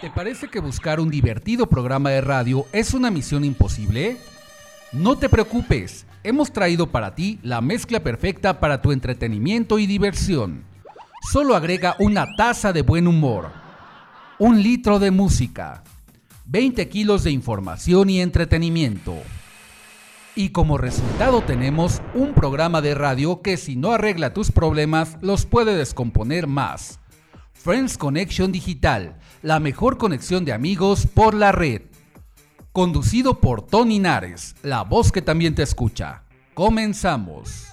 ¿Te parece que buscar un divertido programa de radio es una misión imposible? No te preocupes, hemos traído para ti la mezcla perfecta para tu entretenimiento y diversión. Solo agrega una taza de buen humor, un litro de música, 20 kilos de información y entretenimiento. Y como resultado tenemos un programa de radio que si no arregla tus problemas los puede descomponer más. Friends Connection Digital, la mejor conexión de amigos por la red. Conducido por Tony Nares, la voz que también te escucha. Comenzamos.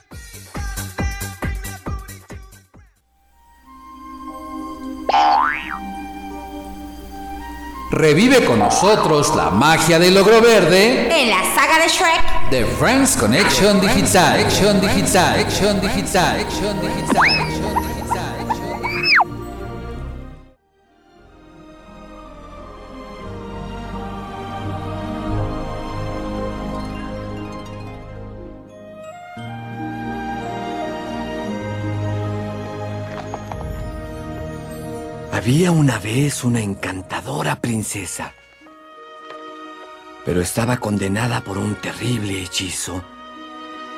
Revive con nosotros la magia del logro verde en la saga de Shrek de Friends Connection Digital. Action Digital. Action Digital. Action Digital. Había una vez una encantadora princesa, pero estaba condenada por un terrible hechizo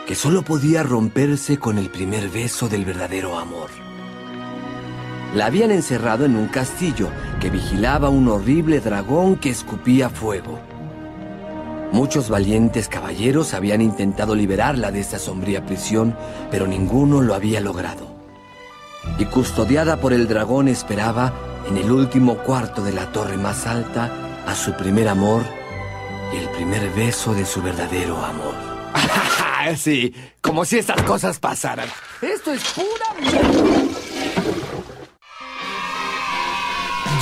que solo podía romperse con el primer beso del verdadero amor. La habían encerrado en un castillo que vigilaba un horrible dragón que escupía fuego. Muchos valientes caballeros habían intentado liberarla de esta sombría prisión, pero ninguno lo había logrado y custodiada por el dragón esperaba en el último cuarto de la torre más alta a su primer amor y el primer beso de su verdadero amor. sí, como si estas cosas pasaran. Esto es pura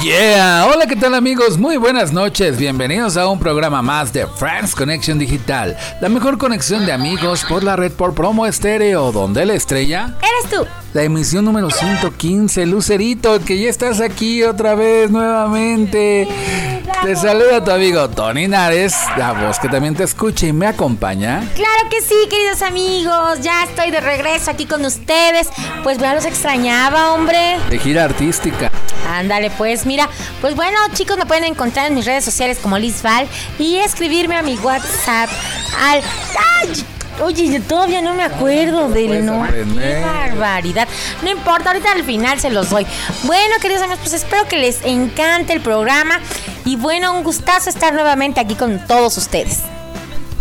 Yeah, hola, ¿qué tal amigos? Muy buenas noches, bienvenidos a un programa más de Friends Connection Digital, la mejor conexión de amigos por la red por promo estéreo, donde la estrella eres tú. La emisión número 115, Lucerito, que ya estás aquí otra vez nuevamente. Te saluda tu amigo Tony Nares, la voz que también te escucha y me acompaña. Claro que sí, queridos amigos, ya estoy de regreso aquí con ustedes. Pues ya los extrañaba, hombre. De gira artística. Ándale, pues mira, pues bueno, chicos, me pueden encontrar en mis redes sociales como Liz Val y escribirme a mi WhatsApp al... Oye, yo todavía no me acuerdo del nombre. Qué barbaridad. No importa, ahorita al final se los doy. Bueno, queridos amigos, pues espero que les encante el programa. Y bueno, un gustazo estar nuevamente aquí con todos ustedes.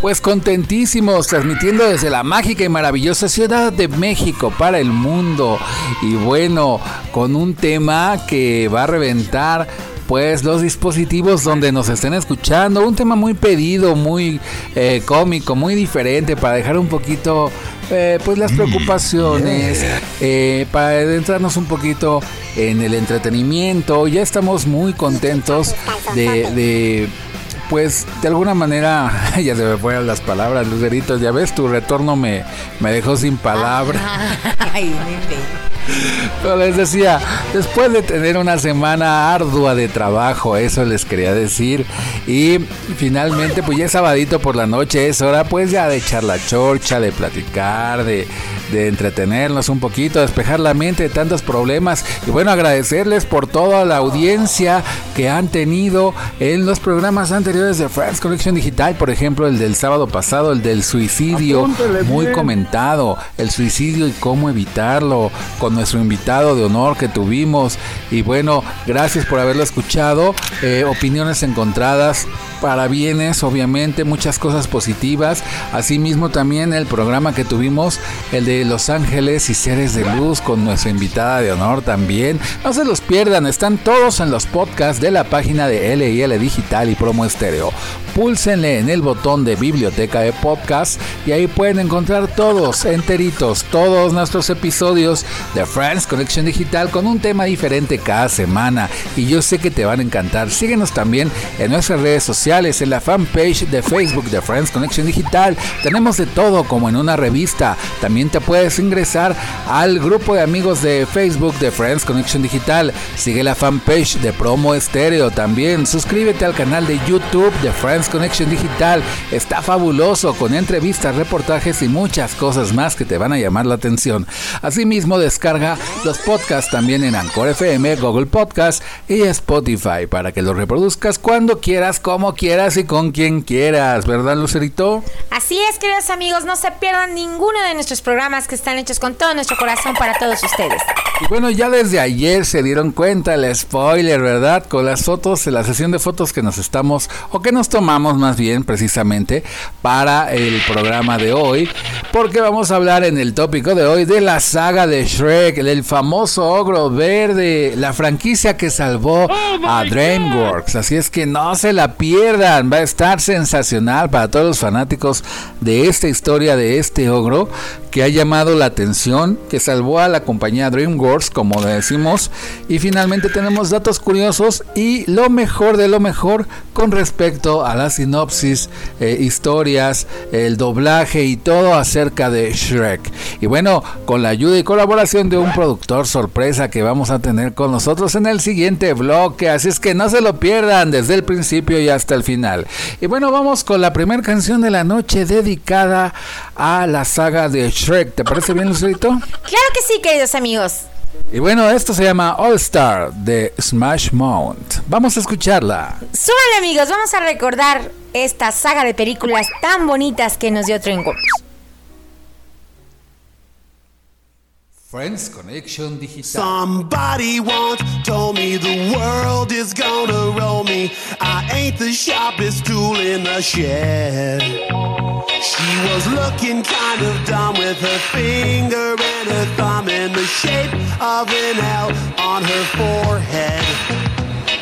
Pues contentísimos, transmitiendo desde la mágica y maravillosa Ciudad de México para el mundo. Y bueno, con un tema que va a reventar pues los dispositivos donde nos estén escuchando. Un tema muy pedido, muy eh, cómico, muy diferente para dejar un poquito eh, pues las mm, preocupaciones, eh, para adentrarnos un poquito en el entretenimiento. Ya estamos muy contentos de, pues de alguna manera, ya se me fueron las palabras, Luceritos, ya ves, tu retorno me, me dejó sin palabras. Pero les decía, después de tener una semana ardua de trabajo, eso les quería decir. Y finalmente, pues ya es sabadito por la noche, es hora pues ya de echar la chorcha, de platicar, de, de entretenernos un poquito, despejar la mente de tantos problemas. Y bueno, agradecerles por toda la audiencia que han tenido en los programas anteriores de Friends Collection Digital, por ejemplo, el del sábado pasado, el del suicidio, muy comentado, el suicidio y cómo evitarlo, con nuestro invitado de honor que tuvimos. Y bueno, gracias por haberlo escuchado. Eh, opiniones encontradas para bienes, obviamente, muchas cosas positivas. Asimismo también el programa que tuvimos, el de Los Ángeles y Seres de Luz, con nuestra invitada de honor también. No se los pierdan, están todos en los podcasts de la página de LIL Digital y Promo Estéreo. Púlsenle en el botón de biblioteca de podcast y ahí pueden encontrar todos, enteritos, todos nuestros episodios de Friends Connection Digital con un tema diferente cada semana. Y yo sé que te van a encantar. Síguenos también en nuestras redes sociales en la fanpage de Facebook de Friends Connection Digital. Tenemos de todo como en una revista. También te puedes ingresar al grupo de amigos de Facebook de Friends Connection Digital. Sigue la fanpage de Promo Estéreo también. Suscríbete al canal de YouTube de Friends Connection Digital. Está fabuloso con entrevistas, reportajes y muchas cosas más que te van a llamar la atención. Asimismo, descarga los podcasts también en Anchor FM, Google Podcast y Spotify para que los reproduzcas cuando quieras, como quieras y con quien quieras, ¿verdad, Lucerito? Así es, queridos amigos, no se pierdan ninguno de nuestros programas que están hechos con todo nuestro corazón para todos ustedes. Y bueno, ya desde ayer se dieron cuenta el spoiler, ¿verdad? Con las fotos, la sesión de fotos que nos estamos, o que nos tomamos más bien precisamente para el programa de hoy, porque vamos a hablar en el tópico de hoy de la saga de Shrek, el famoso ogro verde, la franquicia que salvó oh a DreamWorks. Así es que no se la pierdan, va a estar sensacional para todos los fanáticos de esta historia de este ogro que ha llamado la atención, que salvó a la compañía DreamWorks, como decimos, y finalmente tenemos datos curiosos y lo mejor de lo mejor con respecto a la sinopsis, eh, historias, el doblaje y todo acerca de Shrek. Y bueno, con la ayuda y colaboración de un productor sorpresa que vamos a tener con nosotros en el siguiente bloque, así es que no se lo pierdan desde el principio y hasta el final. Y bueno, vamos con la primera canción de la noche dedicada a la saga de Shrek. ¿Te parece bien, Lucerito? Claro que sí, queridos amigos. Y bueno, esto se llama All Star de Smash Mount. Vamos a escucharla. Súbale amigos, vamos a recordar esta saga de películas tan bonitas que nos dio DreamWorks. Friends Connection Digital. Somebody once told me the world is gonna roll me. I ain't the sharpest tool in the shed. She was looking kind of dumb with her finger and her thumb in the shape of an L on her forehead.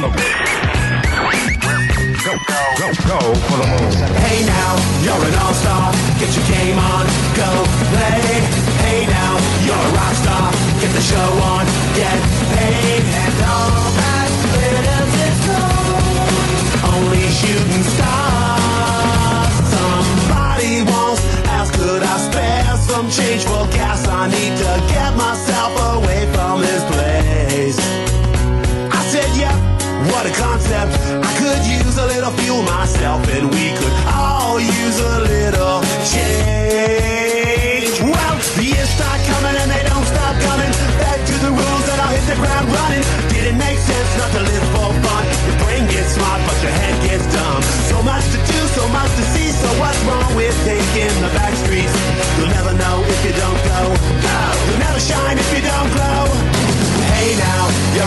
Moon. Go, go, go for the moon. Hey now, you're an all-star. Get your game on, go play. Hey now, you're a rock star. Get the show on, get paid. And all that glitters is gold. Only shooting stars. Somebody once asked, could I spare some change for gas? I need to get myself away from what a concept. I could use a little fuel myself, and we could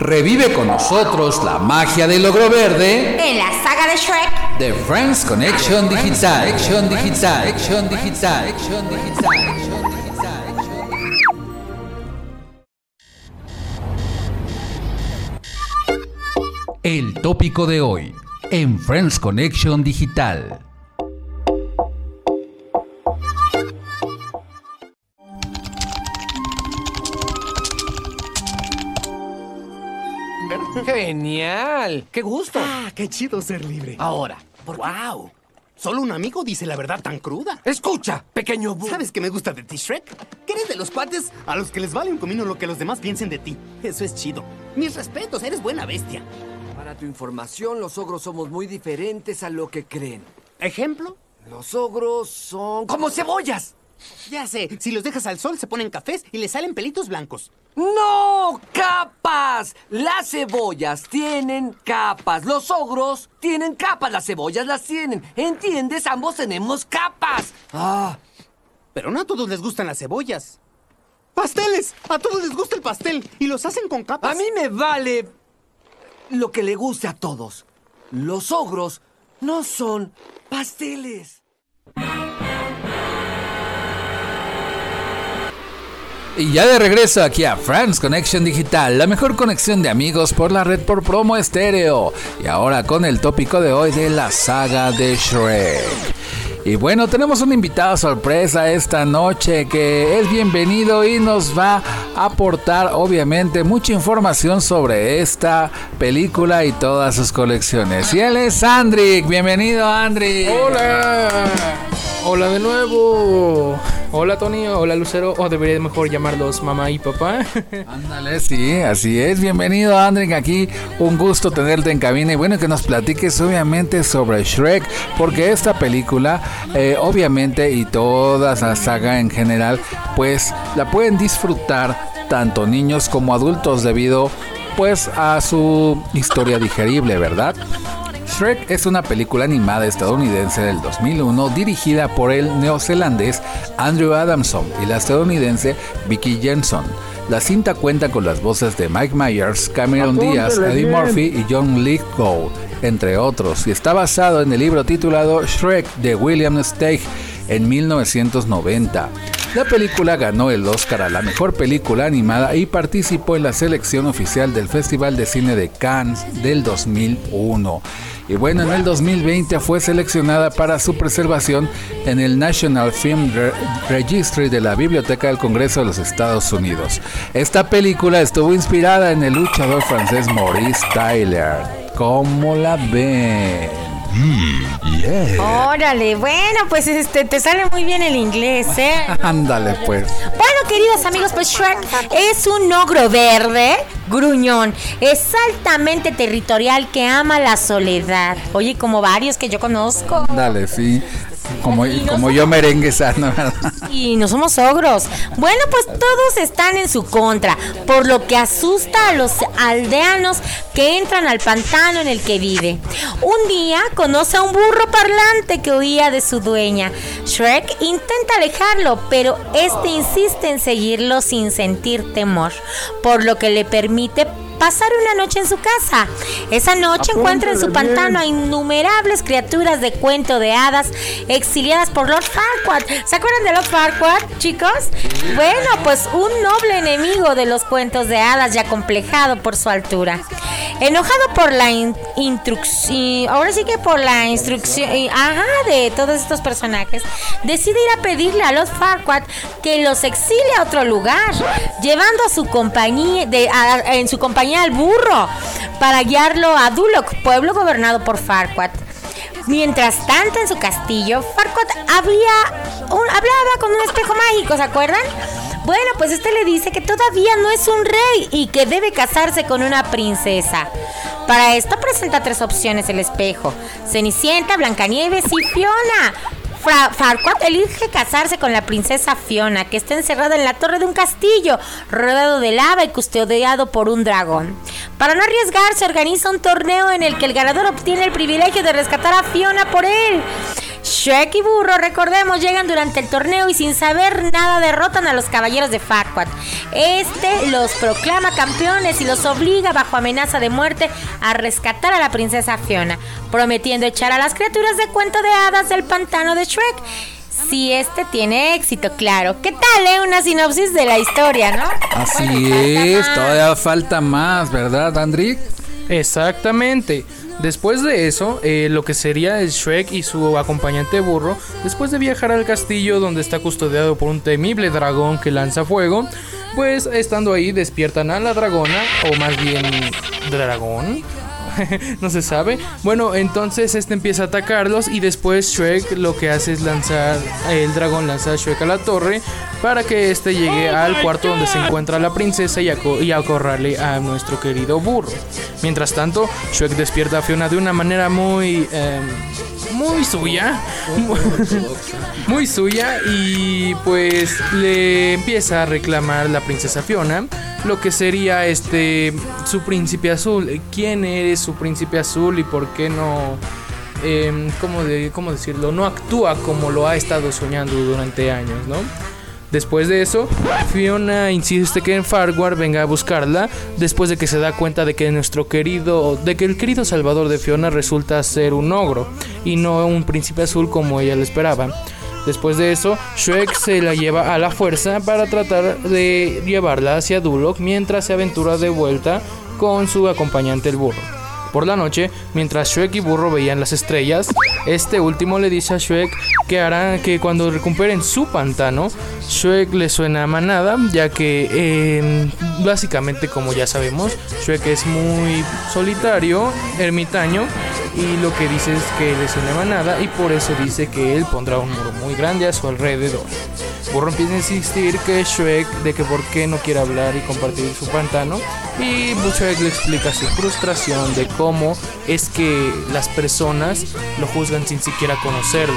Revive con nosotros la magia del logro verde En la saga de Shrek. de Friends Connection Digital. Action Digital. Action Digital. Action Digital. Action Digital. El tópico de hoy en Friends Connection Digital. Genial. ¡Qué gusto! Ah, qué chido ser libre. Ahora, ¡Wow! Solo un amigo dice la verdad tan cruda. escucha, pequeño bu- ¿Sabes qué me gusta de ti, Shrek? Que eres de los cuates a los que les vale un comino lo que los demás piensen de ti. Eso es chido. Mis respetos, eres buena bestia. Para tu información, los ogros somos muy diferentes a lo que creen. ¿Ejemplo? Los ogros son como cebollas. Ya sé, si los dejas al sol se ponen cafés y les salen pelitos blancos. ¡No! ¡Capas! Las cebollas tienen capas. Los ogros tienen capas. Las cebollas las tienen. ¿Entiendes? Ambos tenemos capas. Ah, Pero no a todos les gustan las cebollas. ¡Pasteles! A todos les gusta el pastel y los hacen con capas. a mí me vale lo que le guste a todos. Los ogros no son pasteles. Y ya de regreso aquí a Friends Connection Digital, la mejor conexión de amigos por la red por promo estéreo. Y ahora con el tópico de hoy de la saga de Shrek. Y bueno, tenemos un invitado sorpresa esta noche que es bienvenido y nos va a aportar obviamente mucha información sobre esta película y todas sus colecciones. Y él es Andrick, bienvenido Andrick. Hola, hola de nuevo. Hola Tony, hola Lucero, o debería mejor llamarlos mamá y papá. Ándale, sí, así es. Bienvenido, Andrick, aquí. Un gusto tenerte en cabina y bueno, que nos platiques obviamente sobre Shrek, porque esta película, eh, obviamente, y toda la saga en general, pues la pueden disfrutar tanto niños como adultos debido pues a su historia digerible, ¿verdad? Shrek es una película animada estadounidense del 2001 dirigida por el neozelandés Andrew Adamson y la estadounidense Vicky Jensen. La cinta cuenta con las voces de Mike Myers, Cameron Díaz, Eddie Murphy y John Lithgow, entre otros, y está basado en el libro titulado Shrek de William Steig en 1990. La película ganó el Oscar a la mejor película animada y participó en la selección oficial del Festival de Cine de Cannes del 2001. Y bueno, en el 2020 fue seleccionada para su preservación en el National Film Re- Registry de la Biblioteca del Congreso de los Estados Unidos. Esta película estuvo inspirada en el luchador francés Maurice Tyler. ¿Cómo la ven? Órale, bueno, pues este te sale muy bien el inglés, ¿eh? Ándale pues. Bueno, queridos amigos, pues Shrek es un ogro verde, gruñón, es altamente territorial que ama la soledad. Oye, como varios que yo conozco. Ándale, sí. Como, como yo merengue sano, ¿verdad? Y no somos ogros. Bueno, pues todos están en su contra, por lo que asusta a los aldeanos que entran al pantano en el que vive. Un día conoce a un burro parlante que huía de su dueña. Shrek intenta alejarlo, pero este insiste en seguirlo sin sentir temor, por lo que le permite pasar una noche en su casa. Esa noche encuentra en su pantano a innumerables criaturas de cuento de hadas exiliadas por Lord Farquaad. ¿Se acuerdan de Lord Farquaad, chicos? Bueno, pues un noble enemigo de los cuentos de hadas y acomplejado por su altura. Enojado por la instrucción, ahora sí que por la instrucción, y- ajá, de todos estos personajes, decide ir a pedirle a Lord Farquaad que los exilie a otro lugar, llevando a su compañía, de, a- en su compañía al burro, para guiarlo a Duloc, pueblo gobernado por Farquaad. Mientras tanto, en su castillo, Farquaad había un- hablaba con un espejo mágico, ¿se acuerdan? Bueno, pues este le dice que todavía no es un rey y que debe casarse con una princesa. Para esto presenta tres opciones el espejo: Cenicienta, Blancanieves y Fiona. Fra- Farquaad elige casarse con la princesa Fiona, que está encerrada en la torre de un castillo, rodeado de lava y custodiado por un dragón. Para no arriesgarse, organiza un torneo en el que el ganador obtiene el privilegio de rescatar a Fiona por él. Shrek y Burro, recordemos, llegan durante el torneo y sin saber nada derrotan a los caballeros de Farquaad. Este los proclama campeones y los obliga bajo amenaza de muerte a rescatar a la princesa Fiona, prometiendo echar a las criaturas de cuento de hadas del pantano de Shrek. Si este tiene éxito, claro. ¿Qué tal, eh? Una sinopsis de la historia, ¿no? Así Bueno, es, todavía falta más, ¿verdad, Andrick? Exactamente. Después de eso, eh, lo que sería el Shrek y su acompañante burro, después de viajar al castillo donde está custodiado por un temible dragón que lanza fuego, pues estando ahí despiertan a la dragona, o más bien dragón. no se sabe. Bueno, entonces este empieza a atacarlos y después Shrek lo que hace es lanzar, el dragón lanza a Shrek a la torre para que este llegue al cuarto donde se encuentra la princesa y, aco- y acorrale a nuestro querido burro. Mientras tanto, Shrek despierta a Fiona de una manera muy... em, muy suya. muy suya y pues le empieza a reclamar la princesa Fiona lo que sería este su príncipe azul. ¿Quién eres su príncipe azul y por qué no em, ¿cómo, de- cómo decirlo? No actúa como lo ha estado soñando durante años, ¿no? Después de eso, Fiona insiste que en Farquhar venga a buscarla después de que se da cuenta de que nuestro querido, de que el querido salvador de Fiona resulta ser un ogro y no un príncipe azul como ella lo esperaba. Después de eso, Shrek se la lleva a la fuerza para tratar de llevarla hacia Duloc mientras se aventura de vuelta con su acompañante el burro. Por la noche, mientras Shrek y Burro veían las estrellas, este último le dice a Shrek que hará que cuando recuperen su pantano, Shrek le suena a manada, ya que eh, básicamente como ya sabemos, Shrek es muy solitario, ermitaño, y lo que dice es que le suena a manada y por eso dice que él pondrá un muro muy grande a su alrededor. Burro empieza a insistir que Shrek de que por qué no quiere hablar y compartir su pantano y Shrek le explica su frustración de cómo es que las personas lo juzgan sin siquiera conocerlo.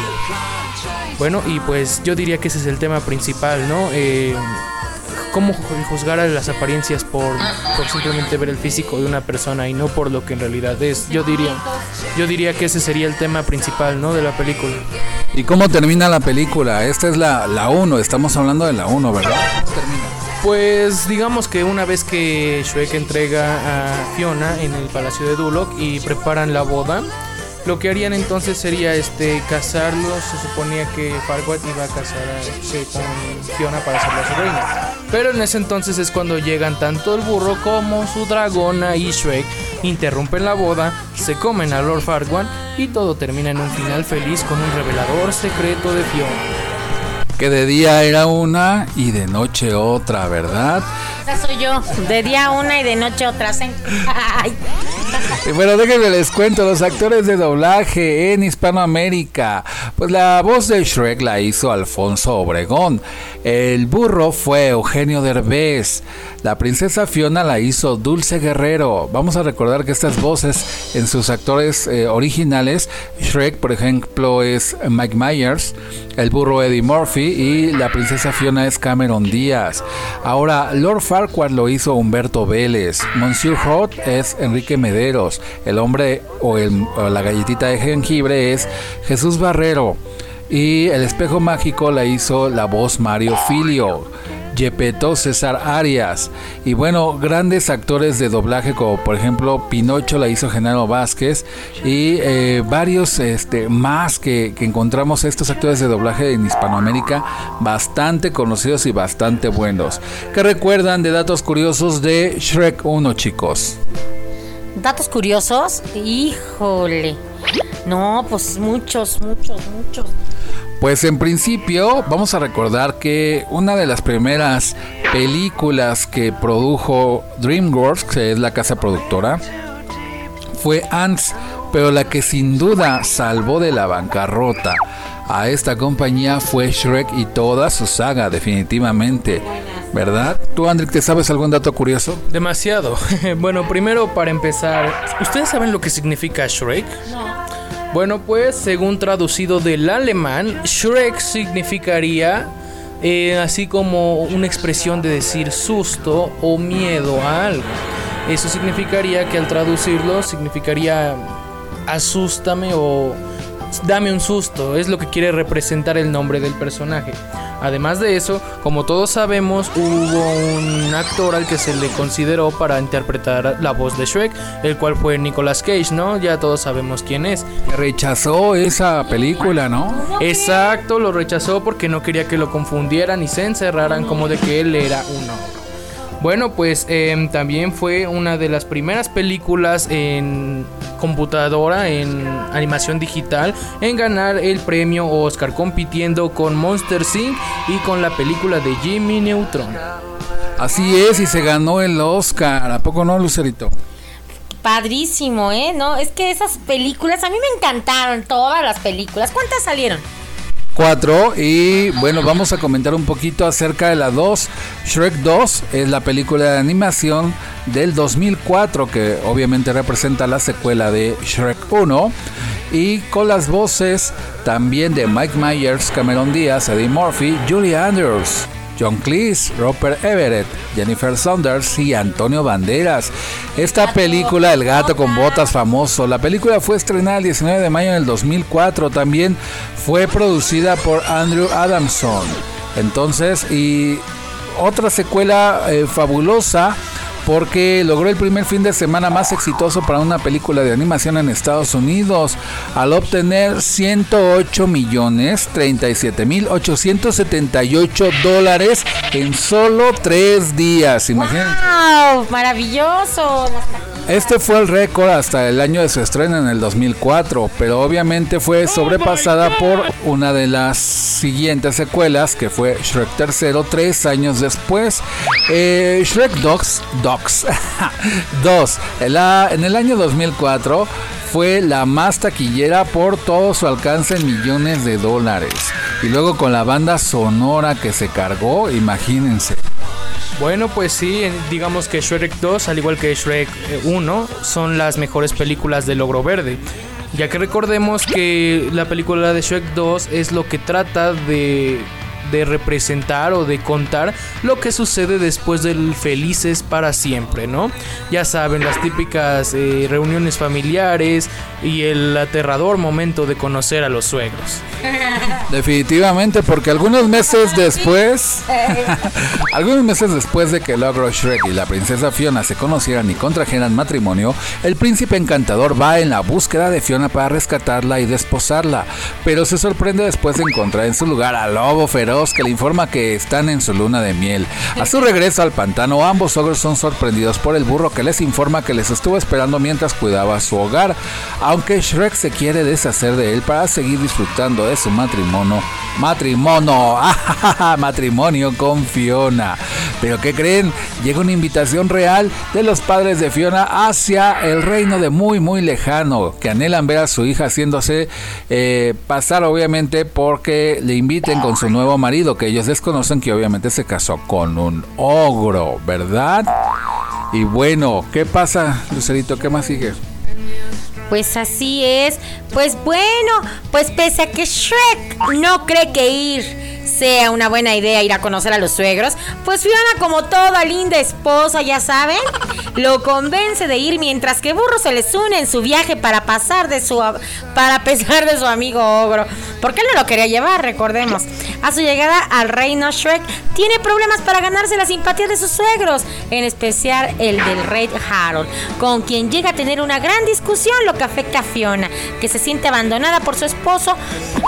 Bueno, y pues yo diría que ese es el tema principal, ¿no? Eh, cómo ju- juzgar a las apariencias por, por simplemente ver el físico de una persona y no por lo que en realidad es. Yo diría, yo diría que ese sería el tema principal, ¿no? De la película. ¿Y cómo termina la película? Esta es la 1, estamos hablando de la 1, ¿verdad? Pues digamos que una vez que Shrek entrega a Fiona en el palacio de Duloc y preparan la boda, lo que harían entonces sería este casarlos. Se suponía que Farquaad iba a casarse con Fiona para hacerla su reina. Pero en ese entonces es cuando llegan tanto el burro como su dragona y Shrek, interrumpen la boda, se comen a Lord Farquaad y todo termina en un final feliz con un revelador secreto de Fiona. Que de día era una y de noche otra, ¿verdad? Esa soy yo. De día una y de noche otra. ¿sí? Ay. Bueno, déjenme les cuento, los actores de doblaje en Hispanoamérica. Pues la voz de Shrek la hizo Alfonso Obregón. El burro fue Eugenio Derbez. La princesa Fiona la hizo Dulce Guerrero. Vamos a recordar que estas voces en sus actores eh, originales, Shrek, por ejemplo, es Mike Myers, el burro Eddie Murphy y la princesa Fiona es Cameron Díaz. Ahora, Lord Farquaad lo hizo Humberto Vélez. Monsieur Hot es Enrique Mederos. El hombre o, la galletita de jengibre es Jesús Barrero. Y el espejo mágico la hizo la voz Mario Filio. Gepetto César Arias. Y bueno, grandes actores de doblaje como por ejemplo Pinocho la hizo Genaro Vázquez y eh, varios este, más que, que encontramos estos actores de doblaje en Hispanoamérica bastante conocidos y bastante buenos. ¿Qué recuerdan de datos curiosos de Shrek 1 chicos? Datos curiosos. Híjole. No, pues muchos, muchos, muchos. Pues en principio vamos a recordar que una de las primeras películas que produjo DreamWorks, que es la casa productora, fue Ants, pero la que sin duda salvó de la bancarrota a esta compañía fue Shrek y toda su saga, definitivamente. ¿Verdad? ¿Tú, Andrick, te sabes algún dato curioso? Demasiado. bueno, primero para empezar, ¿ustedes saben lo que significa Shrek? Bueno, pues según traducido del alemán, Shrek significaría eh, así como una expresión de decir susto o miedo a algo. Eso significaría que al traducirlo significaría asústame o dame un susto, es lo que quiere representar el nombre del personaje. Además de eso, como todos sabemos, hubo un actor al que se le consideró para interpretar la voz de Shrek, el cual fue Nicolas Cage, ¿no? Ya todos sabemos quién es. Rechazó esa película, ¿no? Exacto, lo rechazó porque no quería que lo confundieran y se encerraran como de que él era un ogro. Bueno, pues em, también fue una de las primeras películas en computadora, en animación digital, en ganar el premio Oscar, compitiendo con Monster Inc. y con la película de Jimmy Neutron. Así es, y se ganó el Oscar. ¿A poco no, Lucerito? Padrísimo, ¿eh? No, es que esas películas, a mí me encantaron todas las películas. ¿Cuántas salieron? Cuatro y bueno, vamos a comentar un poquito acerca de la 2. Shrek 2 es la película de animación del 2004 que obviamente representa la secuela de Shrek 1 y con las voces también de Mike Myers, Cameron Díaz, Eddie Murphy, Julie Andrews. John Cleese, Robert Everett, Jennifer Saunders y Antonio Banderas. Esta película, El gato con botas, famoso. La película fue estrenada el 19 de mayo del 2004. También fue producida por Andrew Adamson. Entonces, y otra secuela eh, fabulosa porque logró el primer fin de semana más exitoso para una película de animación en Estados Unidos al obtener 108 millones 37 mil 878 dólares en solo tres días. Imagínense. ¡Wow! Maravilloso. Este fue el récord hasta el año de su estreno en el 2004, pero obviamente fue sobrepasada por una de las siguientes secuelas que fue Shrek III tres años después. Eh, Shrek Dogs, Dogs 2 en, la- en el año 2004 fue la más taquillera por todo su alcance en millones de dólares. Y luego con la banda sonora que se cargó, imagínense. Bueno, pues sí, digamos que Shrek 2, al igual que Shrek eh, 1, son las mejores películas de Logro Verde. Ya que recordemos que la película de Shrek 2 es lo que trata de, de representar o de contar lo que sucede después del felices para siempre, ¿no? Ya saben, las típicas eh, reuniones familiares y el aterrador momento de conocer a los suegros. Definitivamente, porque algunos meses después, algunos meses después de que el ogro Shrek y la princesa Fiona se conocieran y contrajeran matrimonio, el príncipe encantador va en la búsqueda de Fiona para rescatarla y desposarla, pero se sorprende después de encontrar en su lugar al lobo feroz que le informa que están en su luna de miel. A su regreso al pantano, ambos ogros son sorprendidos por el burro que les informa que les estuvo esperando mientras cuidaba su hogar, aunque Shrek se quiere deshacer de él para seguir disfrutando de su matrimonio. Matrimonio, matrimonio con Fiona. Pero ¿qué creen? Llega una invitación real de los padres de Fiona hacia el reino de muy muy lejano, que anhelan ver a su hija haciéndose eh, pasar obviamente porque le inviten con su nuevo marido, que ellos desconocen que obviamente se casó con un ogro, ¿verdad? Y bueno, ¿qué pasa, Lucerito? ¿Qué más sigue? Pues así es. Pues bueno, pues pese a que Shrek no cree que ir sea una buena idea ir a conocer a los suegros, pues Fiona como toda linda esposa, ya saben, lo convence de ir mientras que Burro se les une en su viaje para pasar de su para pesar de su amigo ogro, porque él no lo quería llevar, recordemos. A su llegada al reino Shrek tiene problemas para ganarse la simpatía de sus suegros, en especial el del rey Harold, con quien llega a tener una gran discusión, lo que afecta a Fiona, que se siente abandonada por su esposo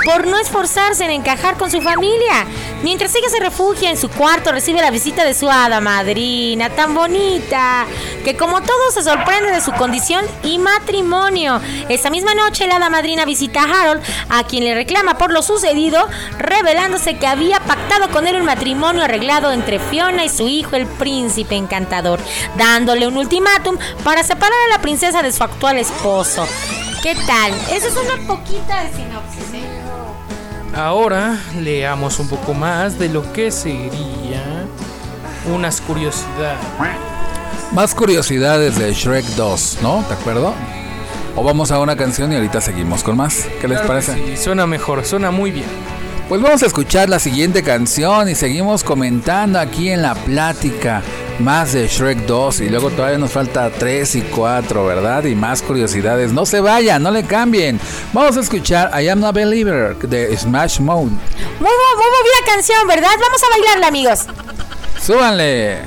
por no esforzarse en encajar con su familia. Mientras ella se refugia en su cuarto, recibe la visita de su hada madrina, tan bonita, que como todo se sorprende de su condición y matrimonio. Esa misma noche, la hada madrina visita a Harold, a quien le reclama por lo sucedido, revelándose que había pactado con él un matrimonio arreglado entre Fiona y su hijo, el príncipe encantador, dándole un ultimátum para separar a la princesa de su actual esposo. ¿Qué tal? Esa es una poquita de. Ahora leamos un poco más de lo que sería unas curiosidades. Más curiosidades de Shrek 2, ¿no? ¿De acuerdo? O vamos a una canción y ahorita seguimos con más. ¿Qué les Claro parece? sí, suena mejor, suena muy bien. Pues vamos a escuchar la siguiente canción y seguimos comentando aquí en la plática más de Shrek 2 y luego todavía nos falta 3 y 4, ¿verdad? Y más curiosidades. No se vayan, no le cambien. Vamos a escuchar I Am Not a Believer de Smash Mouth. Muy, muy movida canción, ¿verdad? Vamos a bailarla, amigos. Súbanle.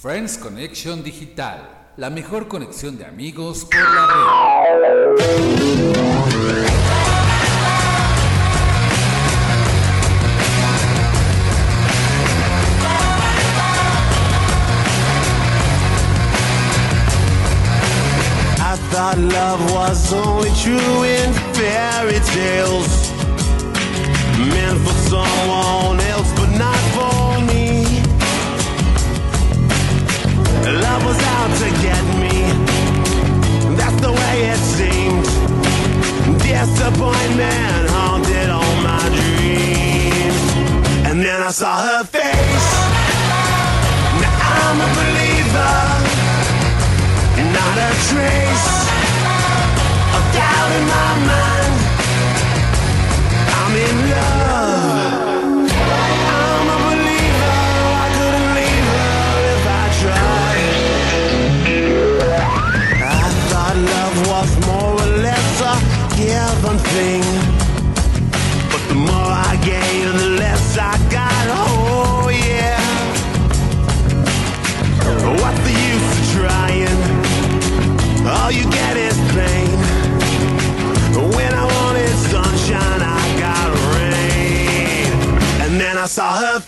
Friends Connection Digital, la mejor conexión de amigos por la red. I thought love was only true in fairy tales. Meant for someone else, Disappointment haunted all my dreams. And then I saw her face. Now I'm a believer. Not a trace of doubt in my mind. I saw her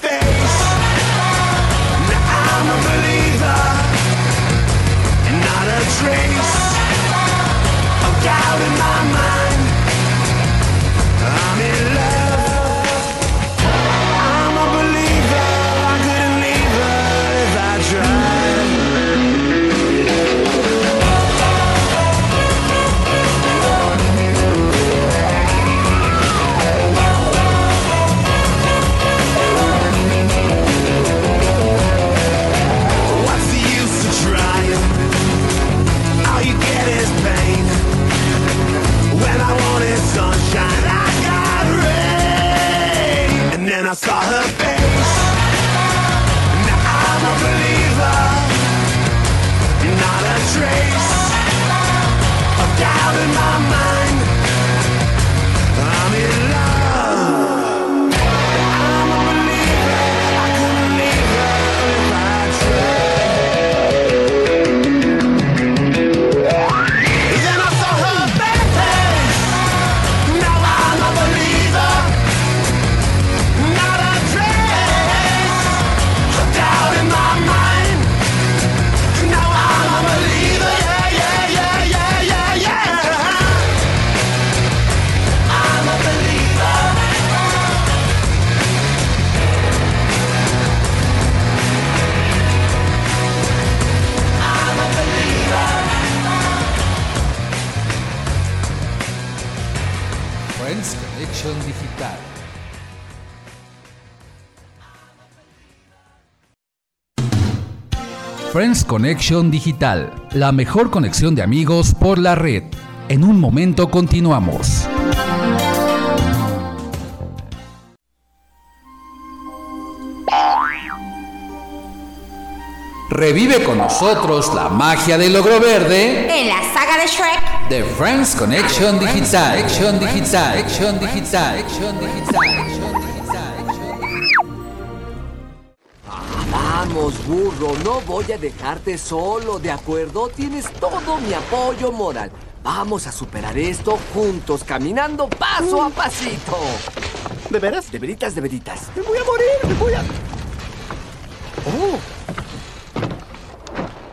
Friends Connection Digital, la mejor conexión de amigos por la red. En un momento continuamos. Revive con nosotros la magia del logro verde En la saga de Shrek. de Friends Connection Digital. Action Digital. Action Digital. Action Digital. Vamos, burro, no voy a dejarte solo, ¿de acuerdo? Tienes todo mi apoyo moral. Vamos a superar esto juntos, caminando paso a pasito. ¿De veras? De veritas, de veritas. ¡Me voy a morir! ¡Me voy a...! Oh.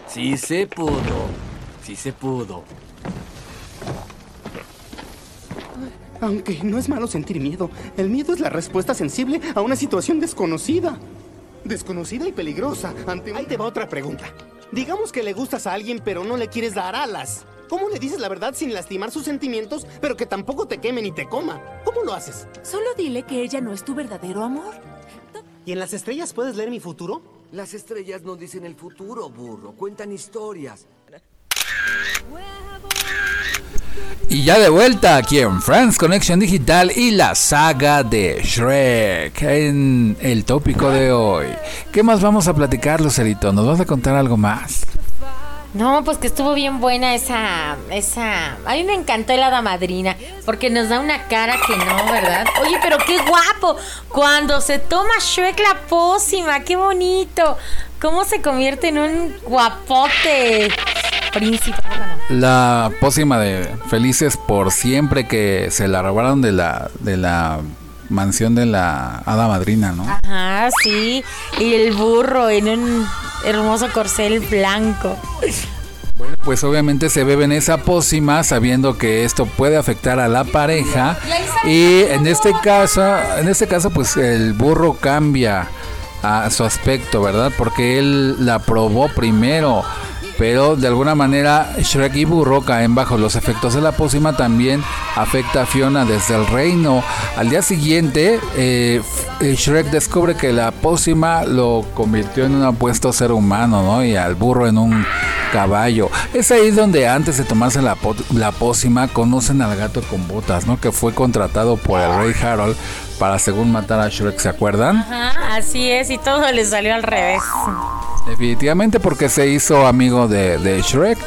Sí se pudo. Sí se pudo. Aunque no es malo sentir miedo, el miedo es la respuesta sensible a una situación desconocida. Desconocida y peligrosa. Ante Ahí te va otra pregunta. Digamos que le gustas a alguien pero no le quieres dar alas. ¿Cómo le dices la verdad sin lastimar sus sentimientos, pero que tampoco te queme ni te coma? ¿Cómo lo haces? Solo dile que ella no es tu verdadero amor. ¿Y en las estrellas puedes leer mi futuro? Las estrellas no dicen el futuro, burro. Cuentan historias. Y ya de vuelta aquí en Friends Connection Digital y la saga de Shrek en el tópico de hoy. ¿Qué más vamos a platicar, Lucerito? ¿Nos vas a contar algo más? No, pues que estuvo bien buena esa, esa. A mí me encantó el hada madrina, porque nos da una cara que no, ¿verdad? Oye, pero qué guapo. Cuando se toma Shrek la pócima, qué bonito. Cómo se convierte en un guapote príncipe. La pócima de Felices por siempre que se la robaron de la, de la mansión de la hada madrina, ¿no? Ajá, sí. Y el burro en un hermoso corcel blanco. Bueno, pues obviamente se beben esa pócima sabiendo que esto puede afectar a la pareja y en este caso, en este caso pues el burro cambia a su aspecto, ¿verdad? Porque él la probó primero pero de alguna manera Shrek y Burro caen bajo los efectos de la pócima, también afecta a Fiona desde el reino. Al día siguiente, eh, Shrek descubre que la pócima lo convirtió en un apuesto ser humano, ¿no? Y al burro en un caballo. Es ahí donde antes de tomarse la, la pócima conocen al gato con botas, ¿no? Que fue contratado por el rey Harold para según matar a Shrek, ¿se acuerdan? Ajá, así es, y todo le salió al revés. Definitivamente porque se hizo amigo de, Shrek.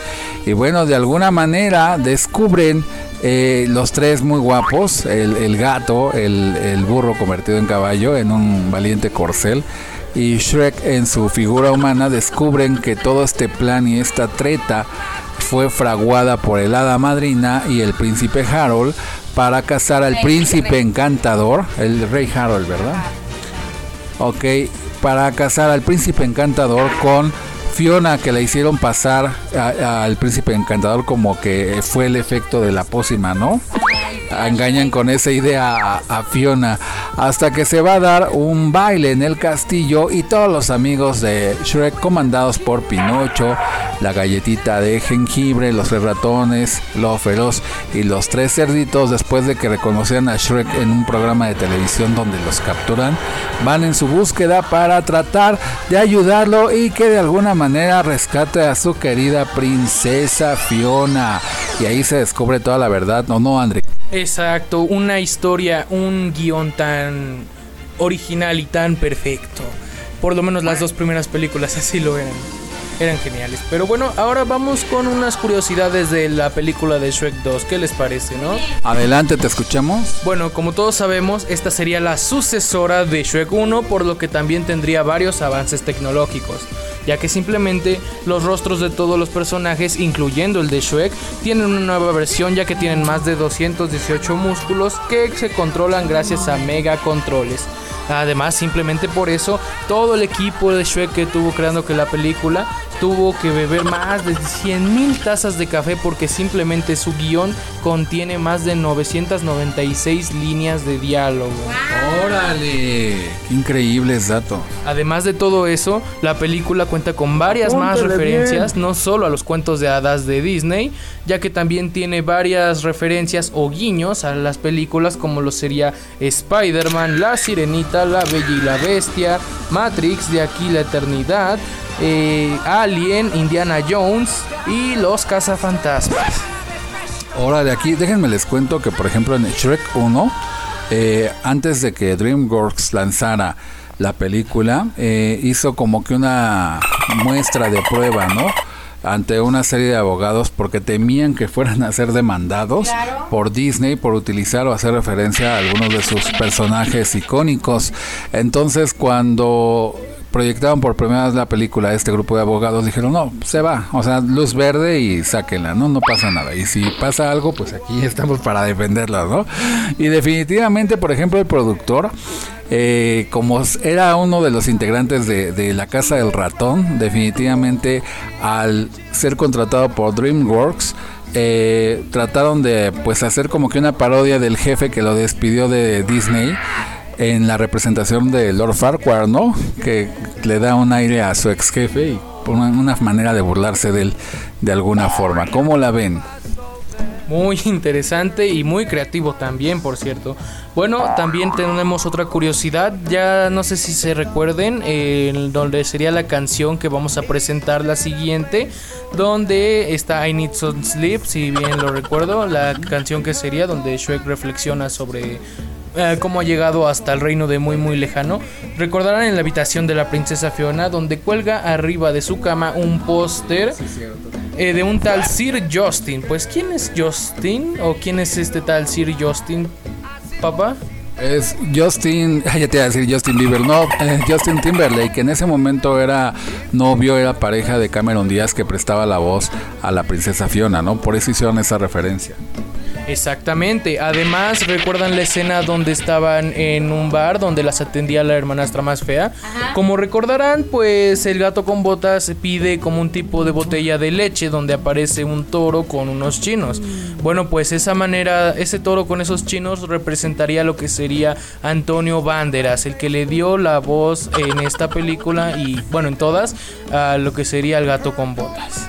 Y bueno, de alguna manera descubren eh, los tres muy guapos, el, gato, el, el, burro convertido en caballo, en un valiente corcel. Y Shrek en su figura humana descubren que todo este plan y esta treta fue fraguada por el hada madrina y el príncipe Harold para casar al príncipe encantador, el rey Harold, ¿verdad? Ok, para casar al príncipe encantador con Fiona que le hicieron pasar al príncipe encantador como que fue el efecto de la pócima, ¿no? Engañan con esa idea a, Fiona hasta que se va a dar un baile en el castillo y todos los amigos de Shrek comandados por Pinocho, la galletita de jengibre, los tres ratones, lo feroz y los tres cerditos después de que reconocieran a Shrek en un programa de televisión donde los capturan, van en su búsqueda para tratar de ayudarlo y que de alguna manera rescate a su querida princesa Fiona. Y ahí se descubre toda la verdad, ¿no, no, André? Exacto, una historia, un guion tan original y tan perfecto. Por lo menos las dos primeras películas así lo eran. Eran geniales. Pero bueno, ahora vamos con unas curiosidades de la película de Shrek 2. ¿Qué les parece, no? Adelante, te escuchamos. Bueno, como todos sabemos, esta sería la sucesora de Shrek 1, por lo que también tendría varios avances tecnológicos ya que simplemente los rostros de todos los personajes, incluyendo el de Shrek, tienen una nueva versión ya que tienen más de 218 músculos que se controlan gracias a mega controles. Además, simplemente por eso, todo el equipo de Shrek que tuvo creando que la película tuvo que beber más de 100.000 tazas de café porque simplemente su guion contiene más de 996 líneas de diálogo. ¡Órale! increíble es dato. Además de todo eso, la película cuenta con varias más referencias, no solo a los cuentos de hadas de Disney, ya que también tiene varias referencias o guiños a las películas como lo sería Spider-Man, La Sirenita, La Bella y la Bestia, Matrix, De aquí la Eternidad, eh, Alien, Indiana Jones y Los Cazafantasmas. Ahora de aquí, déjenme les cuento que por ejemplo en Shrek 1, eh, antes de que DreamWorks lanzara la película, eh, hizo como que una muestra de prueba, ¿no? ante una serie de abogados porque temían que fueran a ser demandados por Disney por utilizar o hacer referencia a algunos de sus personajes icónicos. Entonces cuando proyectaban por primera vez la película, este grupo de abogados dijeron, no, se va, o sea, luz verde y sáquenla, ¿no? No pasa nada. Y si pasa algo, pues aquí estamos para defenderla, ¿no? Y definitivamente, por ejemplo, el productor, eh, como era uno de los integrantes de, la Casa del Ratón, definitivamente al ser contratado por DreamWorks, eh, trataron de pues hacer como que una parodia del jefe que lo despidió de Disney en la representación de Lord Farquhar, ¿no? Que le da un aire a su ex jefe y una, manera de burlarse de él de alguna forma. ¿Cómo la ven? Muy interesante y muy creativo también, por cierto. Bueno, también tenemos otra curiosidad, ya no sé si se recuerden, eh, donde sería la canción que vamos a presentar la siguiente, donde está I Need Some Sleep, si bien lo recuerdo, la canción que sería donde Shrek reflexiona sobre eh, cómo ha llegado hasta el reino de muy muy lejano. Recordarán en la habitación de la princesa Fiona, donde cuelga arriba de su cama un póster eh, de un tal Sir Justin. Pues, ¿quién es Justin? ¿O quién es este tal Sir Justin, papá? Es Justin, ya te iba a decir Justin Bieber, no, eh, Justin Timberlake, que en ese momento era novio, era pareja de Cameron Díaz que prestaba la voz a la princesa Fiona, ¿no? Por eso hicieron esa referencia. Exactamente. Además, ¿recuerdan la escena donde estaban en un bar donde las atendía la hermanastra más fea? Como recordarán, pues el gato con botas pide como un tipo de botella de leche donde aparece un toro con unos chinos. Bueno, pues esa manera, ese toro con esos chinos representaría lo que sería Antonio Banderas, el que le dio la voz en esta película y, bueno, en todas, a lo que sería el gato con botas.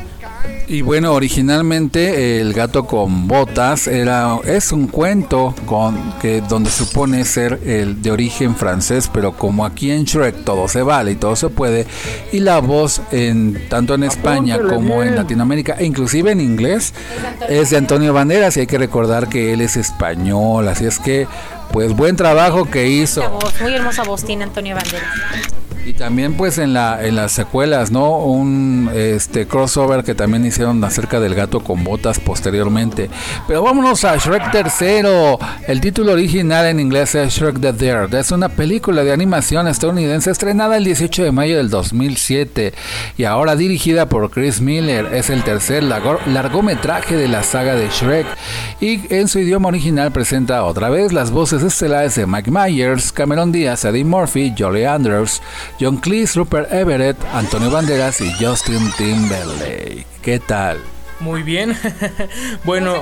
Y bueno, originalmente el gato con botas era es un cuento con que donde supone ser el de origen francés, pero como aquí en Shrek todo se vale y todo se puede y la voz en tanto en España como en Latinoamérica e inclusive en inglés es de Antonio Banderas y hay que recordar que él es español, así es que pues buen trabajo que hizo. Voz, muy hermosa voz tiene Antonio Banderas. Y también pues en la en las secuelas, ¿no? Un este crossover que también hicieron acerca del gato con botas posteriormente. Pero vámonos a Shrek tercero. El título original en inglés es Shrek the Third. Es una película de animación estadounidense estrenada el 18 de mayo del 2007 y ahora dirigida por Chris Miller. Es el tercer largo- largometraje de la saga de Shrek y en su idioma original presenta otra vez las voces estelares de Mike Myers, Cameron Díaz, Eddie Murphy, Jolie Andrews, John Cleese, Rupert Everett, Antonio Banderas y Justin Timberlake. ¿Qué tal? Muy bien. bueno,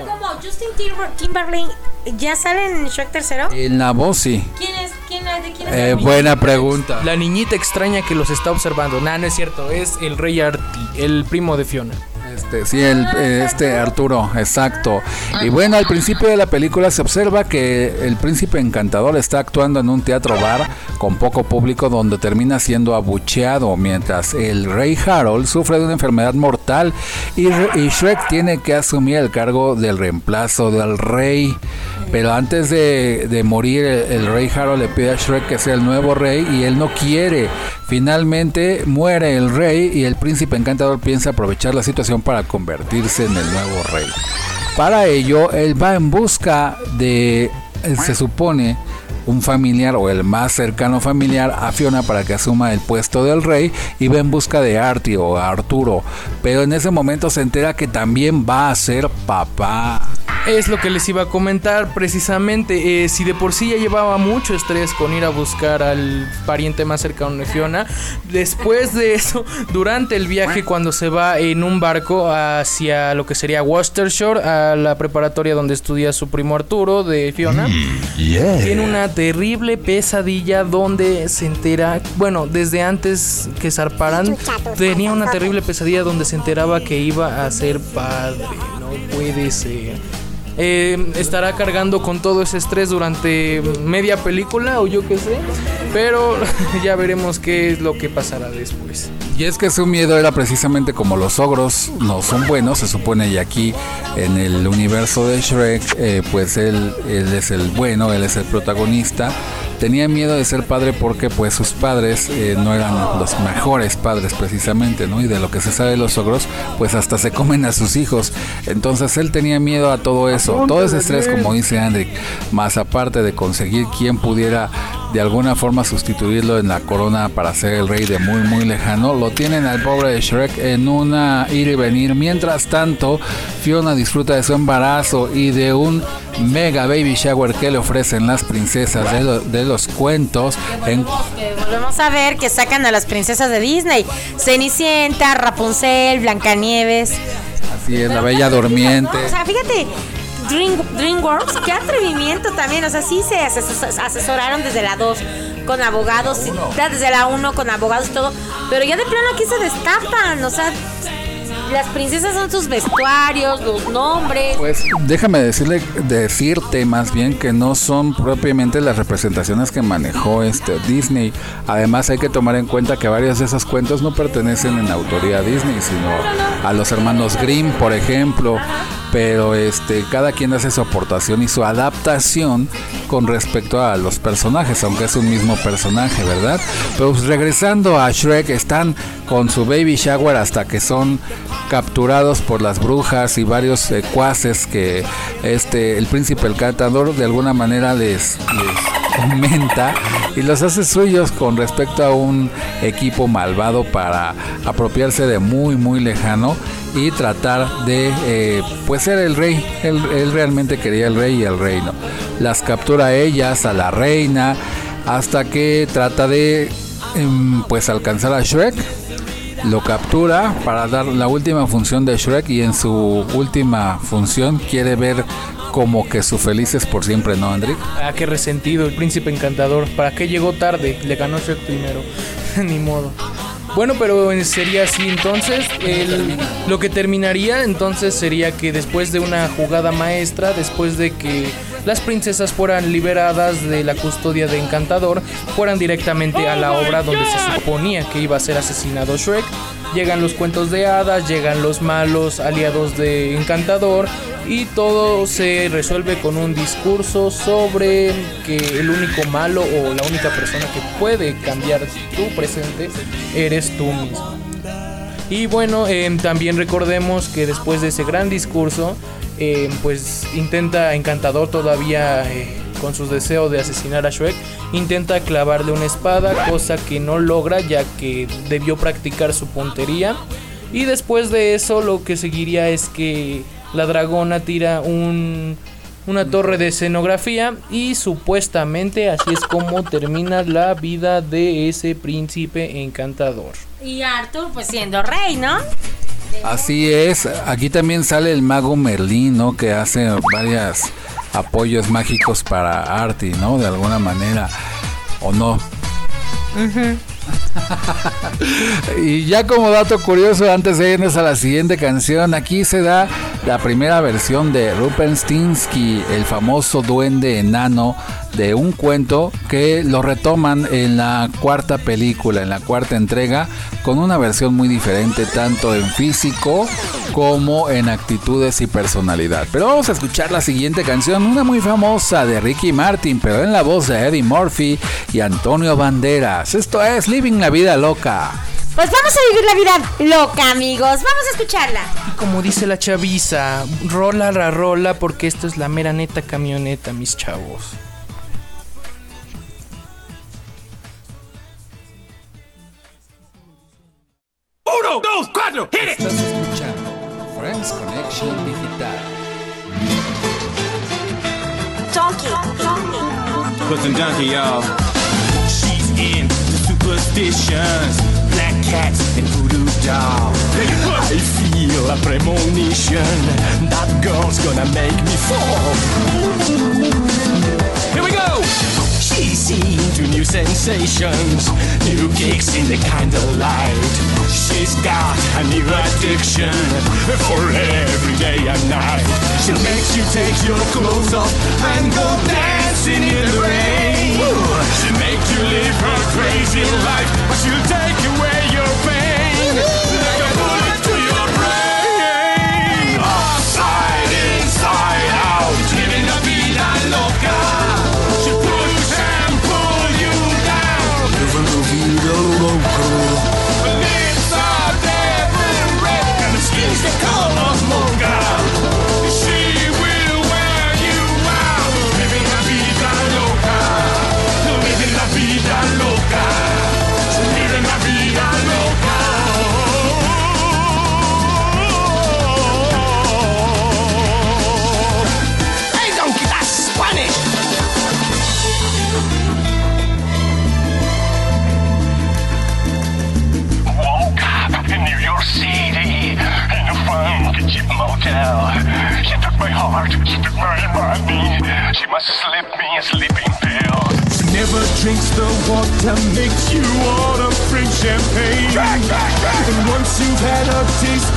Justin Timber- Timberlake ya sale en Shrek tercero. En la voz sí. ¿Quién es? ¿Quién es? ¿De quién es? Eh, buena pregunta. la niñita extraña que los está observando. Nah, no es cierto. Es el rey Arti, el primo de Fiona. Este, sí, el, eh, este Arturo, exacto. Y bueno, al principio de la película se observa que el príncipe encantador está actuando en un teatro bar con poco público donde termina siendo abucheado, mientras el rey Harold sufre de una enfermedad mortal y, y Shrek tiene que asumir el cargo del reemplazo del rey. Pero antes de, de morir, el, el rey Harold le pide a Shrek que sea el nuevo rey y él no quiere. Finalmente muere el rey y el príncipe encantador piensa aprovechar la situación para convertirse en el nuevo rey. Para ello, él va en busca de, eh, se supone, un familiar o el más cercano familiar a Fiona para que asuma el puesto del rey y va en busca de Artie o Arturo. Pero en ese momento se entera que también va a ser papá. Es lo que les iba a comentar precisamente. eh, si de por sí ya llevaba mucho estrés con ir a buscar al pariente más cercano de Fiona, después de eso, durante el viaje, cuando se va en un barco hacia lo que sería Worcestershire, a la preparatoria donde estudia su primo Arturo de Fiona, tiene una terrible pesadilla donde se entera, bueno, desde antes que zarparan, tenía una terrible pesadilla donde se enteraba que iba a ser padre. No puede ser. Eh, estará cargando con todo ese estrés durante media película o yo qué sé. Pero ya veremos qué es lo que pasará después. Y es que su miedo era precisamente como los ogros no son buenos, se supone, y aquí en el universo de Shrek, eh, pues él, él es el bueno, él es el protagonista. Tenía miedo de ser padre porque pues sus padres eh, no eran los mejores padres precisamente, ¿no? Y de lo que se sabe de los ogros, pues hasta se comen a sus hijos. Entonces él tenía miedo a todo eso, todo ese estrés, como dice Andrick, más aparte de conseguir quien pudiera de alguna forma sustituirlo en la corona para ser el rey de muy muy lejano, lo tienen al pobre Shrek en una ir y venir. Mientras tanto, Fiona disfruta de su embarazo y de un mega baby shower que le ofrecen las princesas de, de los cuentos. En, Que volvemos a ver que sacan a las princesas de Disney. Cenicienta, Rapunzel, Blancanieves. así es, la bella durmiente. O sea, fíjate, Dream, DreamWorks, qué atrevimiento también. O sea, sí se ases- asesoraron desde la 2 con abogados, desde la 1 con abogados y todo. Pero ya de plano aquí se destapan. O sea, las princesas son sus vestuarios, los nombres. Pues déjame decirle, decirte más bien que no son propiamente las representaciones que manejó este Disney. Además hay que tomar en cuenta que varios de esos cuentos no pertenecen en autoría a Disney, sino a los hermanos Grimm, por ejemplo. Pero este, cada quien hace su aportación y su adaptación con respecto a los personajes, aunque es un mismo personaje, ¿verdad? Pues regresando a Shrek, están con su baby shower hasta que son capturados por las brujas y varios secuaces que este el príncipe el cantador de alguna manera les, les aumenta y los hace suyos con respecto a un equipo malvado para apropiarse de muy muy lejano y tratar de eh, pues ser el rey. Él, realmente quería el rey y el reino. Las captura a ellas a la reina hasta que trata de em, pues alcanzar a Shrek lo captura para dar la última función de Shrek y en su última función quiere ver como que su felices por siempre, ¿no, Andrick? Ah, qué resentido, el príncipe encantador. ¿Para qué llegó tarde? Le ganó Shrek primero. Ni modo. Bueno, pero sería así entonces. lo que terminaría entonces sería que después de una jugada maestra, después de que las princesas fueran liberadas de la custodia de Encantador, fueran directamente a la obra donde se suponía que iba a ser asesinado Shrek. Llegan los cuentos de hadas, llegan los malos aliados de Encantador y todo se resuelve con un discurso sobre que el único malo o la única persona que puede cambiar tu presente eres tú mismo. Y bueno, em, también recordemos que después de ese gran discurso, em, pues intenta Encantador todavía eh, con sus deseos de asesinar a Shrek, intenta clavarle una espada, cosa que no logra ya que debió practicar su puntería. Y después de eso lo que seguiría es que la dragona tira un, una torre de escenografía y supuestamente así es como termina la vida de ese príncipe encantador. Y Arthur, pues siendo rey, ¿no? Así es, aquí también sale el mago Merlín, ¿no? Que hace varios apoyos mágicos para Artie, ¿no? De alguna manera, o no. Y ya como dato curioso, antes de irnos a la siguiente canción, aquí se da la primera versión de Rupenstinsky, el famoso duende enano de un cuento que lo retoman en la cuarta película, en la cuarta entrega, con una versión muy diferente tanto en físico como en actitudes y personalidad. Pero vamos a escuchar la siguiente canción, una muy famosa de Ricky Martin, pero en la voz de Eddie Murphy y Antonio Banderas. Esto es Living la Vida Loca. Pues vamos a vivir la vida loca, amigos. Vamos a escucharla. Y como dice la chaviza, rola la rola porque esto es la mera neta camioneta, mis chavos. Uno, dos, cuatro, hit it! Estás escuchando Friends Connection Digital. Listen, donkey, y'all. She's in superstitions, black cats and voodoo dolls. I feel a premonition that girl's gonna make me fall. Here we go. She's into new sensations, new kicks in the candlelight. She's got a new addiction for every day and night. She'll make you take your clothes off and go dancing in the rain. She'll make you live her crazy life, but she'll take away your pain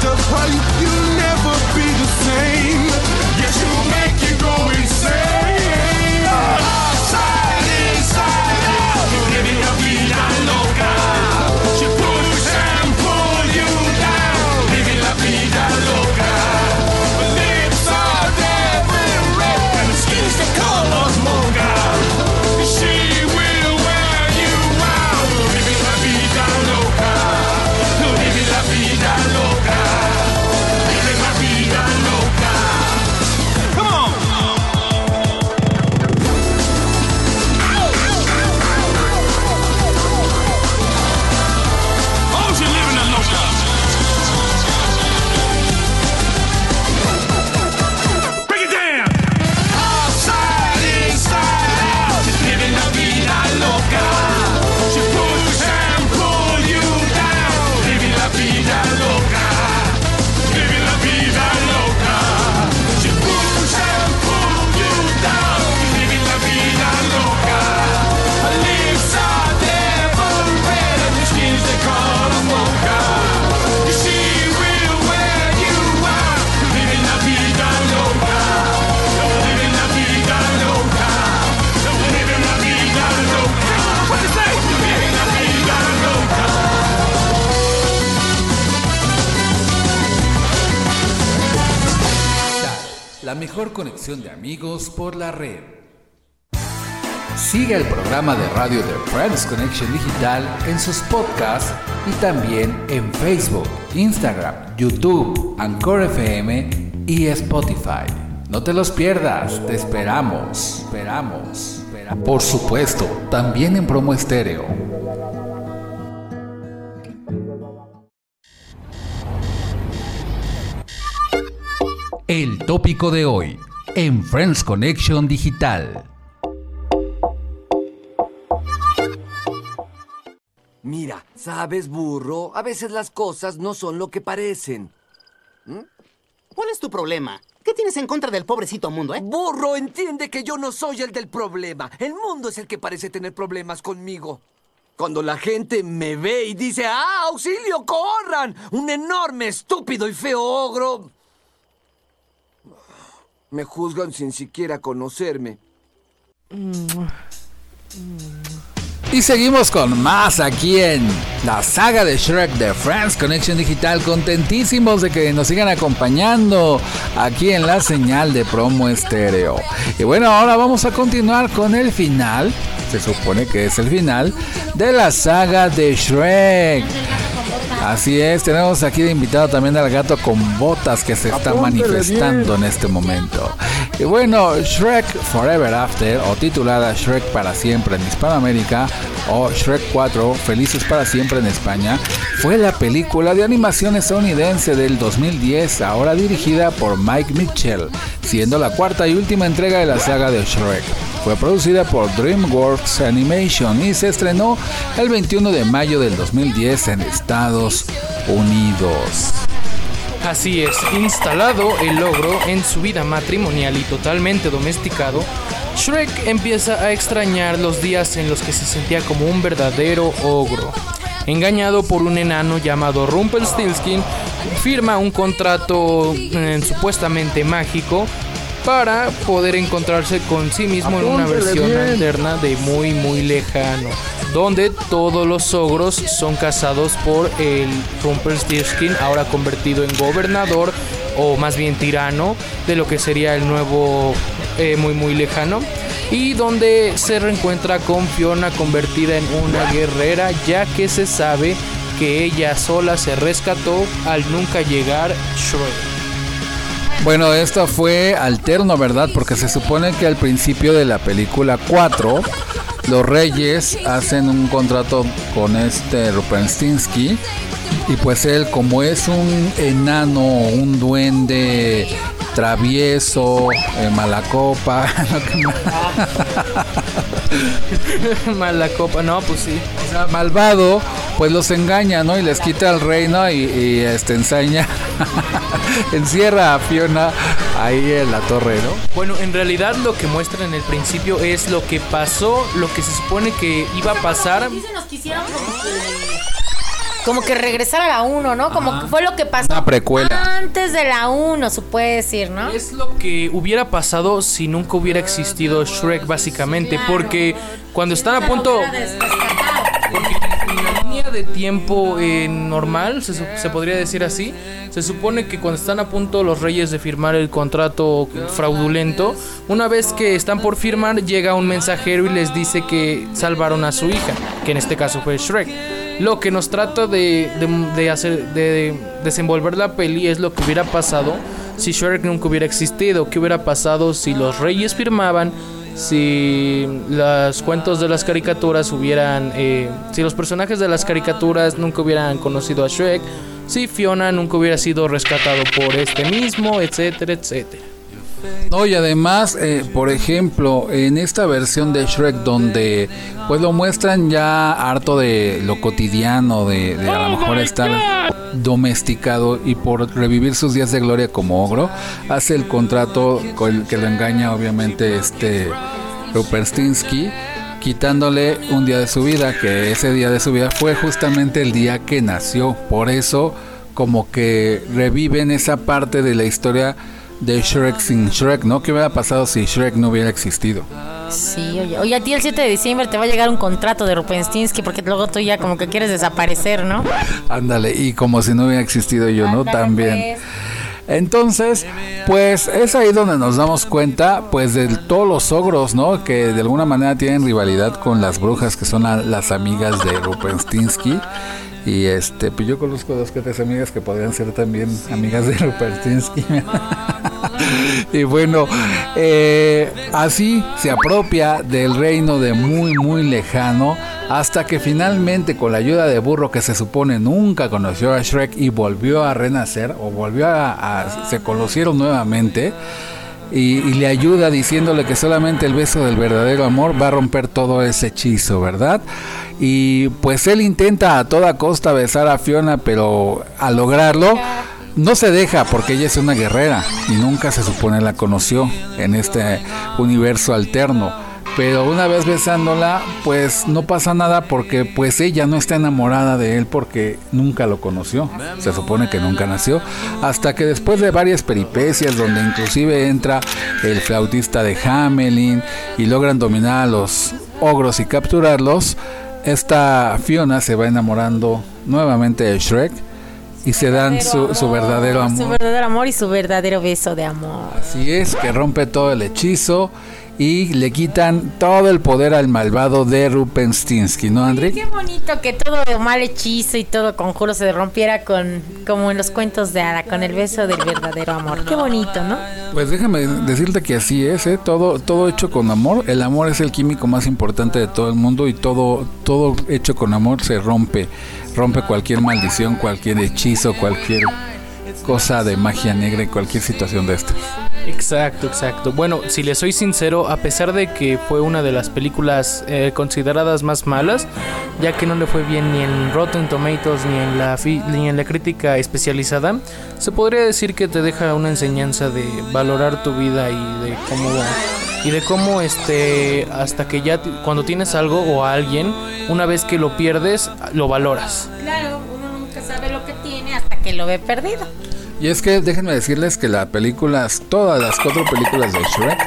the conexión de amigos por la red. Sigue el programa de radio de Friends Connection Digital en sus podcasts y también en Facebook, Instagram, YouTube, Anchor FM y Spotify. No te los pierdas, te esperamos, esperamos. esperamos. Por supuesto, también en promo estéreo. El tópico de hoy en Friends Connection Digital. Mira, sabes, burro, a veces las cosas no son lo que parecen. ¿Cuál es tu problema? ¿Qué tienes en contra del pobrecito mundo, eh? Burro, entiende que yo no soy el del problema. El mundo es el que parece tener problemas conmigo. Cuando la gente me ve y dice, ¡ah, auxilio, corran! Un enorme, estúpido y feo ogro. Me juzgan sin siquiera conocerme. Y seguimos con más aquí en la saga de Shrek de Friends Connection Digital. Contentísimos de que nos sigan acompañando aquí en la señal de promo estéreo. Y bueno, ahora vamos a continuar con el final. Se supone que es el final de la saga de Shrek. Así es, tenemos aquí de invitado también al gato con botas que se está manifestando en este momento. Y bueno, Shrek Forever After, o titulada Shrek para siempre en Hispanoamérica, o Shrek 4, Felices para siempre en España, fue la película de animación estadounidense del 2010, ahora dirigida por Mike Mitchell, siendo la cuarta y última entrega de la saga de Shrek. Fue producida por DreamWorks Animation y se estrenó el 21 de mayo del 2010 en Estados Unidos. Así es, instalado el logro en su vida matrimonial y totalmente domesticado, Shrek empieza a extrañar los días en los que se sentía como un verdadero ogro. Engañado por un enano llamado Rumpelstiltskin, firma un contrato eh, supuestamente mágico para poder encontrarse con sí mismo en una versión alterna de muy muy lejano, donde todos los ogros son cazados por el Rumpelstiltskin, ahora convertido en gobernador o más bien tirano de lo que sería el nuevo eh, muy muy lejano y donde se reencuentra con Fiona convertida en una guerrera ya que se sabe que ella sola se rescató al nunca llegar Shrek. Bueno, esto fue alterno, ¿verdad? Porque se supone que al principio de la película 4, los reyes hacen un contrato con este Rupenstinsky. Y pues él, como es un enano, un duende travieso, eh, mala copa, lo que más- Mala copa, no, pues sí. o sea, malvado, pues los engaña, ¿no? Y les quita el reino y, y, este enseña encierra a Fiona ahí en la torre, ¿no? Bueno, en realidad lo que muestra en el principio es lo que pasó, lo que se supone que iba a pasar. Sí se nos quisieron como que, como que regresar a la 1, ¿no? Como que fue lo que pasó Una precuela. antes de la 1, se puede decir, ¿no? Es lo que hubiera pasado si nunca hubiera existido Shrek, básicamente. Porque cuando están a punto. Porque en la línea de tiempo eh, normal, se, su- se podría decir así, se supone que cuando están a punto los reyes de firmar el contrato fraudulento, una vez que están por firmar, llega un mensajero y les dice que salvaron a su hija, que en este caso fue Shrek. Lo que nos trata de, de- hacer, de desenvolver la peli es lo que hubiera pasado si Shrek nunca hubiera existido, qué hubiera pasado si los reyes firmaban, si los cuentos de las caricaturas hubieran, eh, si los personajes de las caricaturas nunca hubieran conocido a Shrek, si Fiona nunca hubiera sido rescatado por este mismo, etcétera, etcétera. No, y además, eh, por ejemplo, en esta versión de Shrek donde pues lo muestran ya harto de lo cotidiano, de, de a lo mejor estar domesticado y por revivir sus días de gloria como ogro, hace el contrato con el que lo engaña obviamente este Ruperstinsky quitándole un día de su vida, que ese día de su vida fue justamente el día que nació. Por eso como que reviven esa parte de la historia de Shrek sin Shrek, ¿no? ¿Qué hubiera pasado si Shrek no hubiera existido? Sí, oye, oye, a ti el 7 de diciembre te va a llegar un contrato de Rupenstinsky porque luego tú ya como que quieres desaparecer, ¿no? Ándale, y como si no hubiera existido yo, ¿no? También. pues. Entonces, pues es ahí donde nos damos cuenta, pues de todos los ogros, ¿no? Que de alguna manera tienen rivalidad con las brujas, que son la- las amigas de Rupenstinsky. Y este, pues yo conozco dos que tres amigas que podrían ser también amigas de Rupertinsky. y bueno, eh, así se apropia del reino de muy, muy lejano. Hasta que finalmente, con la ayuda de Burro, que se supone nunca conoció a Shrek y volvió a renacer, o volvió a. a- se conocieron nuevamente. Y, y le ayuda diciéndole que solamente el beso del verdadero amor va a romper todo ese hechizo, ¿verdad? Y pues él intenta a toda costa besar a Fiona, pero al lograrlo no se deja porque ella es una guerrera y nunca se supone la conoció en este universo alterno. Pero una vez besándola, pues no pasa nada porque pues ella no está enamorada de él porque nunca lo conoció. Se supone que nunca nació. Hasta que después de varias peripecias donde inclusive entra el flautista de Hamelin y logran dominar a los ogros y capturarlos, esta Fiona se va enamorando nuevamente de Shrek y se dan su, su verdadero Su amor. verdadero amor y su verdadero beso de amor. Así es, que rompe todo el hechizo y le quitan todo el poder al malvado de Rupenstinsky, ¿no, André? Qué bonito que todo mal hechizo y todo conjuro se rompiera con como en los cuentos de hada, con el beso del verdadero amor. Qué bonito, ¿no? Pues déjame decirte que así es, ¿eh? todo, todo hecho con amor. El amor es el químico más importante de todo el mundo y todo, todo hecho con amor se rompe. Rompe cualquier maldición, cualquier hechizo, cualquier cosa de magia negra y cualquier situación de esta. Exacto, exacto. Bueno, si le soy sincero, a pesar de que fue una de las películas eh, consideradas más malas, ya que no le fue bien ni en Rotten Tomatoes ni en la fi- ni en la crítica especializada, se podría decir que te deja una enseñanza de valorar tu vida y de cómo y de cómo este hasta que ya cuando tienes algo o a alguien, una vez que lo pierdes, lo valoras. Claro, que lo ve perdido. Y es que déjenme decirles que las películas, todas las cuatro películas de Shrek,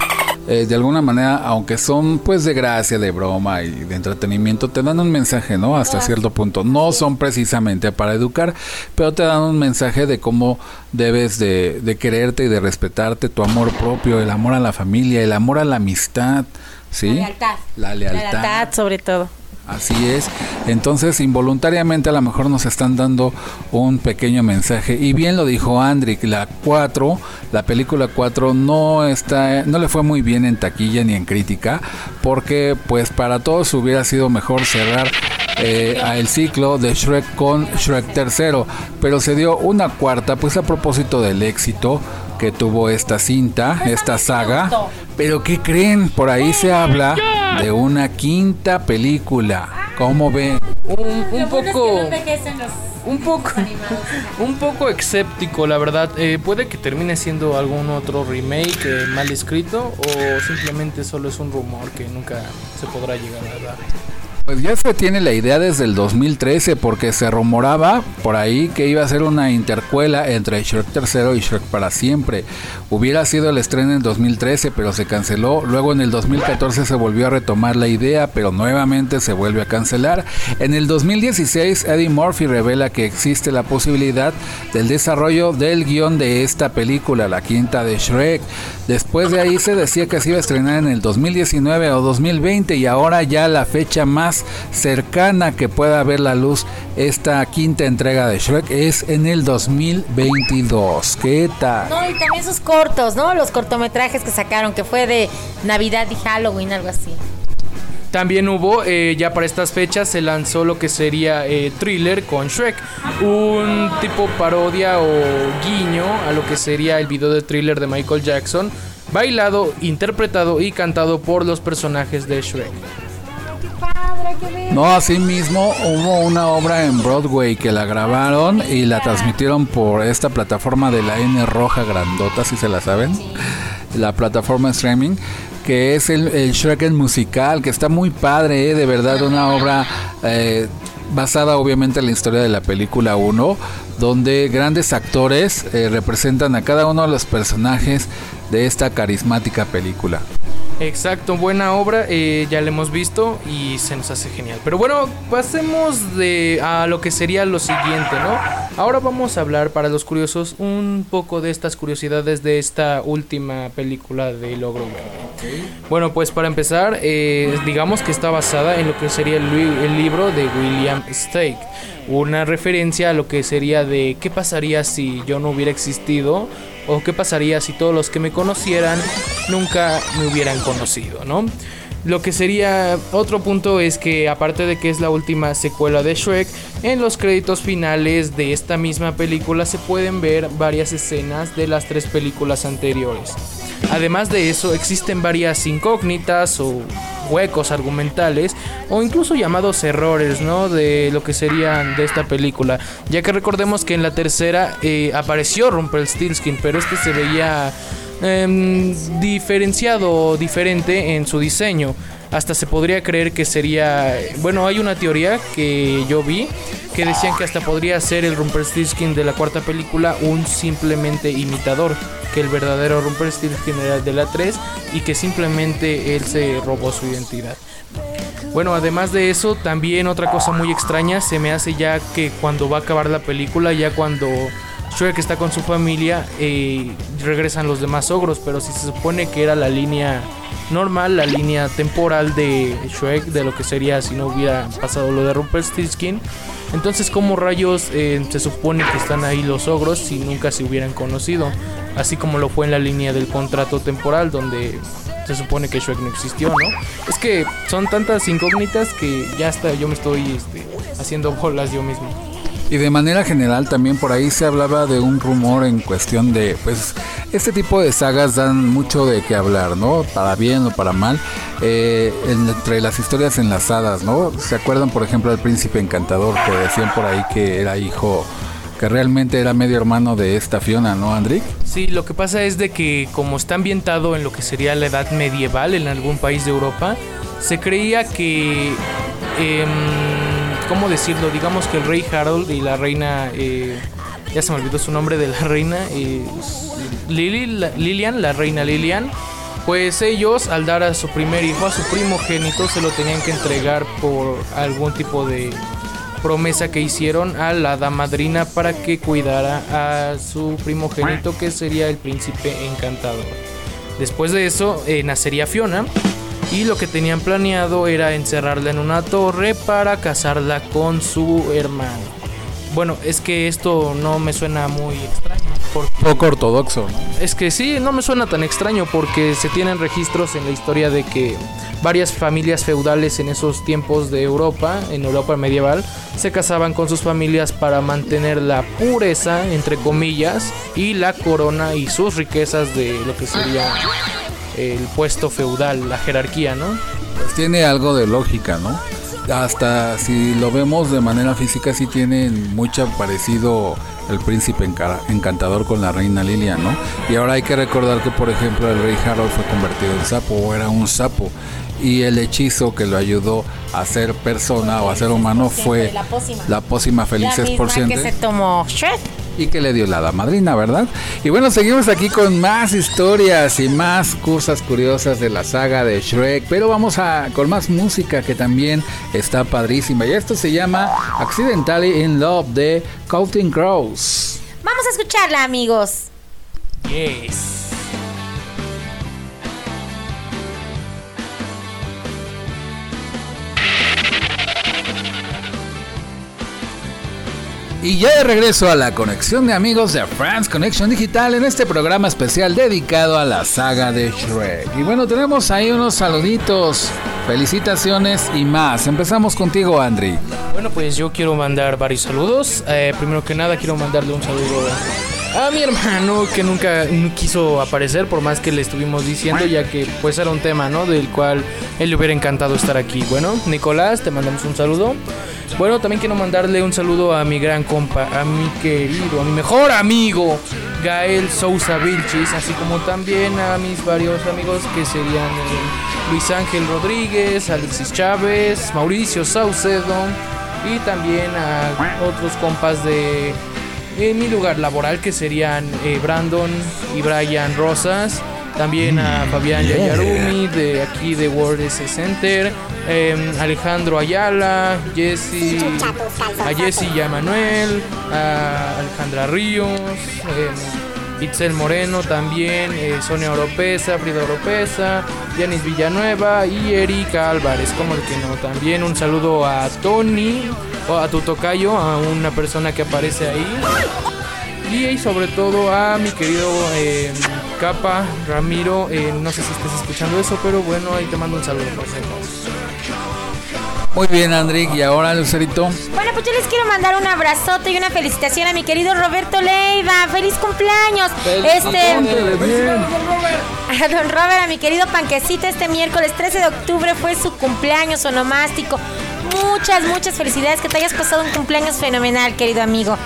eh, de alguna manera, aunque son pues de gracia, de broma y de entretenimiento, te dan un mensaje, ¿no? Hasta cierto punto. No son precisamente para educar, pero te dan un mensaje de cómo debes de, de quererte y de respetarte, tu amor propio, el amor a la familia, el amor a la amistad, ¿sí? La lealtad. La lealtad sobre todo. Así es. Entonces, involuntariamente a lo mejor nos están dando un pequeño mensaje. Y bien lo dijo Andrick, la 4, la película 4 no está no le fue muy bien en taquilla ni en crítica, porque pues para todos hubiera sido mejor cerrar eh, el ciclo de Shrek con Shrek tercero, pero se dio una cuarta, pues a propósito del éxito que tuvo esta cinta, esta saga. Pero ¿qué creen? Por ahí se habla de una quinta película. ¿Cómo ven? Un, un poco un poco, un poco escéptico, la verdad. Eh, puede que termine siendo algún otro remake eh, mal escrito o simplemente solo es un rumor que nunca se podrá llegar a dar. Pues ya se tiene la idea desde el 2013 porque se rumoraba por ahí que iba a ser una intercuela entre Shrek 3 y Shrek para siempre. Hubiera sido el estreno en 2013 pero se canceló. Luego en el 2014 se volvió a retomar la idea pero nuevamente se vuelve a cancelar. En el 2016 Eddie Murphy revela que existe la posibilidad del desarrollo del guion de esta película, la quinta de Shrek. Después de ahí se decía que se iba a estrenar en el 2019 o 2020 y ahora ya la fecha más cercana que pueda ver la luz esta quinta entrega de Shrek es en el 2022. ¿Qué tal? No, y también sus cortos, ¿no? Los cortometrajes que sacaron, que fue de Navidad y Halloween, algo así. También hubo, eh, ya para estas fechas, se lanzó lo que sería eh, Thriller con Shrek. Un tipo parodia o guiño a lo que sería el video de Thriller de Michael Jackson. Bailado, interpretado y cantado por los personajes de Shrek. No, así mismo hubo una obra en Broadway que la grabaron y la transmitieron por esta plataforma de la N roja grandota, si se la saben. La plataforma streaming que es el, el Shrek musical, que está muy padre, ¿eh? de verdad, una obra eh, basada obviamente en la historia de la película 1, donde grandes actores eh, representan a cada uno de los personajes de esta carismática película. Exacto, buena obra, eh, ya la hemos visto y se nos hace genial. Pero bueno, pasemos de a lo que sería lo siguiente, ¿no? Ahora vamos a hablar para los curiosos un poco de estas curiosidades de esta última película de Logro Bueno, pues para empezar, eh, digamos que está basada en lo que sería el, el libro de William Stake, una referencia a lo que sería de qué pasaría si yo no hubiera existido o qué pasaría si todos los que me conocieran nunca me hubieran conocido, ¿no? Lo que sería otro punto es que aparte de que es la última secuela de Shrek, en los créditos finales de esta misma película se pueden ver varias escenas de las tres películas anteriores. Además de eso, existen varias incógnitas o huecos argumentales o incluso llamados errores, ¿no? De lo que serían de esta película. Ya que recordemos que en la tercera eh, apareció Rumpelstiltskin, pero este se veía eh, diferenciado, diferente en su diseño. Hasta se podría creer que sería, bueno, hay una teoría que yo vi que decían que hasta podría ser el Rumpelstiltskin de la cuarta película un simplemente imitador, que el verdadero Rumpelstiltskin era de la 3 y que simplemente él se robó su identidad. Bueno, además de eso, también otra cosa muy extraña se me hace ya que cuando va a acabar la película, ya cuando Shrek está con su familia, eh, regresan los demás ogros, pero si se supone que era la línea normal, la línea temporal de Shrek, de lo que sería si no hubiera pasado lo de Rumpelstiltskin, entonces ¿cómo rayos eh, se supone que están ahí los ogros si nunca se hubieran conocido? Así como lo fue en la línea del contrato temporal, donde se supone que Shrek no existió, ¿no? Es que son tantas incógnitas que ya hasta yo me estoy este, haciendo bolas yo mismo. Y de manera general también por ahí se hablaba de un rumor en cuestión de, pues, este tipo de sagas dan mucho de qué hablar, ¿no? Para bien o para mal, eh, entre las historias enlazadas, ¿no? ¿Se acuerdan, por ejemplo, del príncipe encantador que decían por ahí que era hijo, que realmente era medio hermano de esta Fiona, ¿no, Andrick? Sí, lo que pasa es de que como está ambientado en lo que sería la edad medieval en algún país de Europa, se creía que... Eh, ¿Cómo decirlo? Digamos que el rey Harold y la reina... Eh, ya se me olvidó su nombre de la reina. Eh, la, Lilian, la reina Lilian. Pues ellos, al dar a su primer hijo, a su primogénito, se lo tenían que entregar por algún tipo de promesa que hicieron a la damadrina para que cuidara a su primogénito, que sería el príncipe encantador. Después de eso, eh, nacería Fiona. Y lo que tenían planeado era encerrarla en una torre para casarla con su hermano. Bueno, es que esto no me suena muy extraño. Poco ortodoxo. Es que sí, no me suena tan extraño porque se tienen registros en la historia de que varias familias feudales en esos tiempos de Europa, en Europa medieval, se casaban con sus familias para mantener la pureza, entre comillas, y la corona y sus riquezas de lo que sería el puesto feudal, la jerarquía, ¿no? Pues tiene algo de lógica, ¿no? hasta si lo vemos de manera física, sí tiene mucho parecido el príncipe enca- encantador con la reina Lilia, ¿no? Y ahora hay que recordar que, por ejemplo, el rey Harold fue convertido en sapo o era un sapo. Y el hechizo que lo ayudó a ser persona o a ser humano fue La pócima. la pócima La felices misma por que siempre se tomó Shrek. Y que le dio la madrina, ¿verdad? Y bueno, seguimos aquí con más historias y más cosas curiosas de la saga de Shrek, pero vamos a con más música que también está padrísima. Y esto se llama Accidentally in Love de Counting Crows. Vamos a escucharla, amigos. Yes. Y ya de regreso a la conexión de amigos de France Connection Digital en este programa especial dedicado a la saga de Shrek. Y bueno, tenemos ahí unos saluditos, felicitaciones y más. Empezamos contigo, Andri. Bueno, pues yo quiero mandar varios saludos. Eh, primero que nada, quiero mandarle un saludo a mi hermano que nunca quiso aparecer, por más que le estuvimos diciendo, ya que pues era un tema, ¿no? Del cual él le hubiera encantado estar aquí. Bueno, Nicolás, te mandamos un saludo. Bueno, también quiero mandarle un saludo a mi gran compa, a mi querido, a mi mejor amigo, Gael Sousa Vilchis, así como también a mis varios amigos que serían eh, Luis Ángel Rodríguez, Alexis Chávez, Mauricio Saucedo y también a otros compas de eh, mi lugar laboral que serían eh, Brandon y Brian Rosas. También a Fabián Yayarumi de aquí de World S Center, em, Alejandro Ayala, Jesse, a Jesse y a Manuel, a Alejandra Ríos, em, Itzel Moreno también, eh, Sonia Oropesa, Frida Oropesa, Yanis Villanueva y Erika Álvarez, como el que no. También un saludo a Tony, a tu tocayo, a una persona que aparece ahí. Y sobre todo a mi querido eh, Capa, Ramiro, eh, no sé si estés escuchando eso, pero bueno, ahí te mando un saludo. Muy bien, Andri. Y ahora, Lucerito. Bueno, pues yo les quiero mandar un abrazote y una felicitación a mi querido Roberto Leiva. ¡Feliz cumpleaños! Este. A don Robert, a mi querido Panquecito, este miércoles 13 de octubre fue su cumpleaños onomástico. Muchas, muchas felicidades, que te hayas pasado un cumpleaños fenomenal, querido amigo.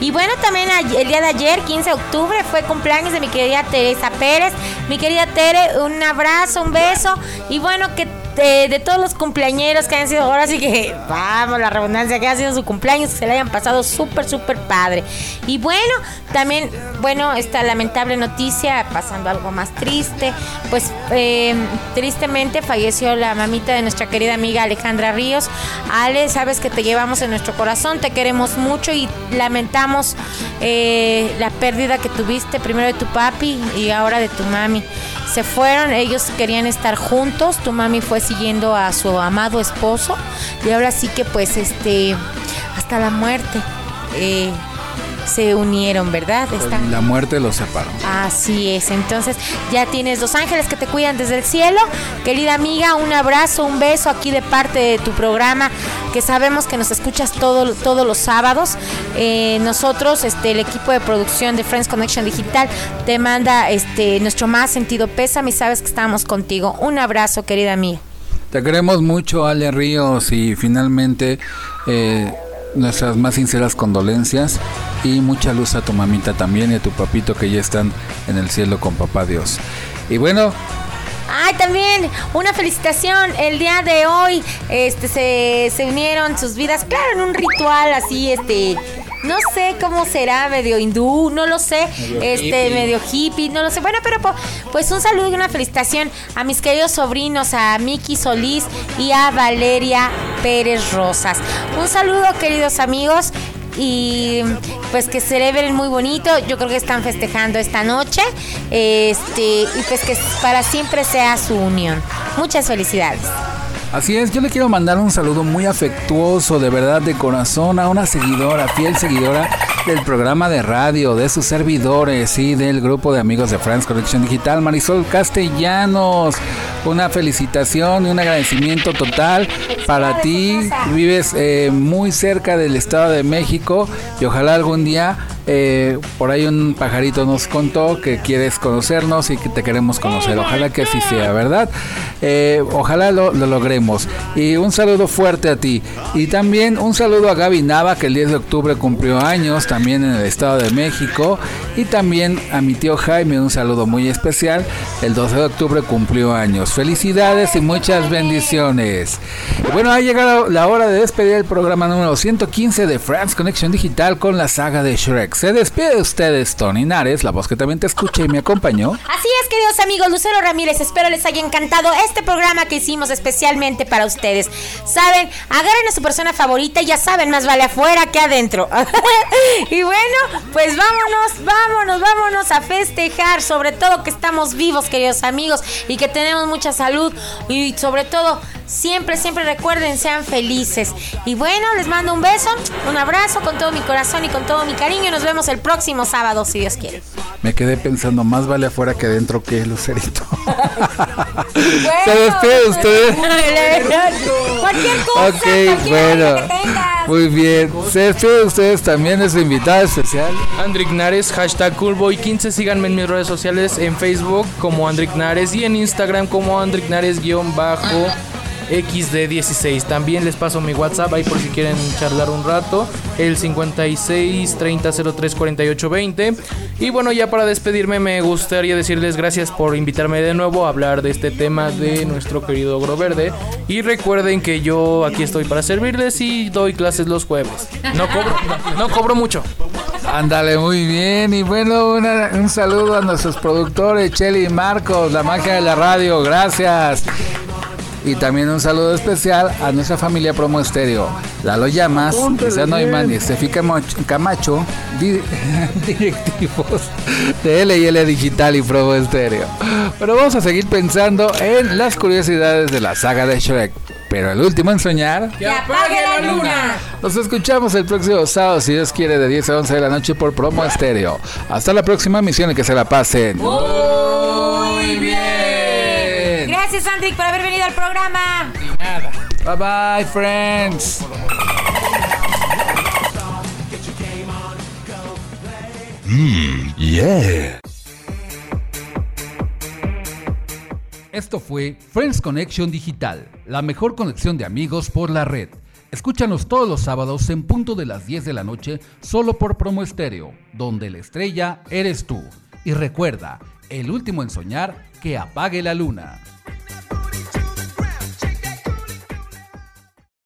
Y bueno, también el día de ayer, 15 de octubre, fue cumpleaños de mi querida Teresa Pérez. Mi querida Tere, un abrazo, un beso. Y bueno, que de, de todos los cumpleañeros que han sido ahora, sí que vamos, la redundancia que ha sido su cumpleaños, que se le hayan pasado súper, súper padre. Y bueno, también, bueno, esta lamentable noticia, pasando algo más triste, pues eh, tristemente falleció la mamita de nuestra querida amiga Alejandra Ríos. Ale, sabes que te llevamos en nuestro corazón, te queremos mucho y lamentamos eh, la pérdida que tuviste primero de tu papi y ahora de tu mami. Se fueron, ellos querían estar juntos, tu mami fue siguiendo a su amado esposo y ahora sí que pues este hasta la muerte eh, se unieron, ¿verdad? Están- La muerte los separó. Así es, entonces ya tienes dos ángeles que te cuidan desde el cielo. Querida amiga, un abrazo, un beso aquí de parte de tu programa, que sabemos que nos escuchas todo, todos los sábados. Eh, nosotros, este, el equipo de producción de Friends Connection Digital, te manda este, nuestro más sentido pésame y sabes que estamos contigo. Un abrazo, querida amiga. Te queremos mucho, Ale Ríos, y finalmente eh, nuestras más sinceras condolencias y mucha luz a tu mamita también y a tu papito que ya están en el cielo con papá Dios. Y bueno, Ay, también una felicitación. El día de hoy este, se, se unieron sus vidas, claro, en un ritual así, este... No sé cómo será, medio hindú, no lo sé, Medio este, hippie. medio hippie, no lo sé. Bueno, pero pues un saludo y una felicitación a mis queridos sobrinos, a Miki Solís y a Valeria Pérez Rosas. Un saludo, queridos amigos, y pues que celebren muy bonito. Yo creo que están festejando esta noche. Este, y pues que para siempre sea su unión. Muchas felicidades. Así es, yo le quiero mandar un saludo muy afectuoso, de verdad, de corazón, a una seguidora, fiel seguidora del programa de radio, de sus servidores y del grupo de amigos de France Connection Digital, Marisol Castellanos. Una felicitación y un agradecimiento total para ti. Vives eh, muy cerca del Estado de México y ojalá algún día Eh, por ahí un pajarito nos contó que quieres conocernos y que te queremos conocer. Ojalá que así sea, ¿verdad? Eh, ojalá lo, lo logremos. Y un saludo fuerte a ti. Y también un saludo a Gaby Nava, que el 10 de octubre cumplió años, también en el Estado de México. Y también a mi tío Jaime, un saludo muy especial. El 12 de octubre cumplió años. Felicidades y muchas bendiciones. Y bueno, ha llegado la hora de despedir el programa número 115 de France Connection Digital con la saga de Shrek. Se despide de ustedes, Tony Nares, la voz que también te escucha y me acompañó. Así es, queridos amigos, Lucero Ramírez, espero les haya encantado este programa que hicimos especialmente para ustedes. Saben, agarren a su persona favorita y ya saben, más vale afuera que adentro. y bueno, pues vámonos, vámonos, vámonos a festejar, sobre todo que estamos vivos, queridos amigos, y que tenemos mucha salud y sobre todo siempre, siempre recuerden, sean felices. Y bueno, les mando un beso, un abrazo con todo mi corazón y con todo mi cariño y nos vemos el próximo sábado, si Dios quiere. Me quedé pensando, más vale afuera que adentro que Lucerito. Se despide usted. Cualquier cosa, Ok, cualquier bueno. que. Muy bien. Se despide de ustedes también de su invitada especial. Andrick Nares, hashtag Coolboy15. Síganme en mis redes sociales en Facebook como Andrick Nares y en Instagram como Andrick Nares-bajo. XD16. También les paso mi WhatsApp ahí por si quieren charlar un rato. El 56 30 03 48 20. Y bueno, ya para despedirme, me gustaría decirles gracias por invitarme de nuevo a hablar de este tema de nuestro querido Ogro Verde. Y recuerden que yo aquí estoy para servirles y doy clases los jueves. No cobro, no cobro mucho. Ándale, muy bien. Y bueno, un saludo a nuestros productores, Cheli y Marcos, la magia de la radio. Gracias. Y también un saludo especial a nuestra familia Promo Estéreo. Lalo Llamas, Lisa Neumann y Estefi Camacho, di- directivos de LL Digital y Promo Estéreo. Pero vamos a seguir pensando en las curiosidades de la saga de Shrek. Pero el último en soñar. ¡Que apague la luna! Nos escuchamos el próximo sábado, si Dios quiere, de 10 a 11 de la noche por Promo Estéreo. Hasta la próxima emisión y que se la pasen. Muy bien. Gracias, Andrick, por haber venido al programa. Bye bye, friends. Yeah. Esto fue Friends Connection Digital, la mejor conexión de amigos por la red. Escúchanos todos los sábados en punto de las 10 de la noche, solo por Promo Estéreo, donde la estrella eres tú. Y recuerda, el último en soñar, que apague la luna.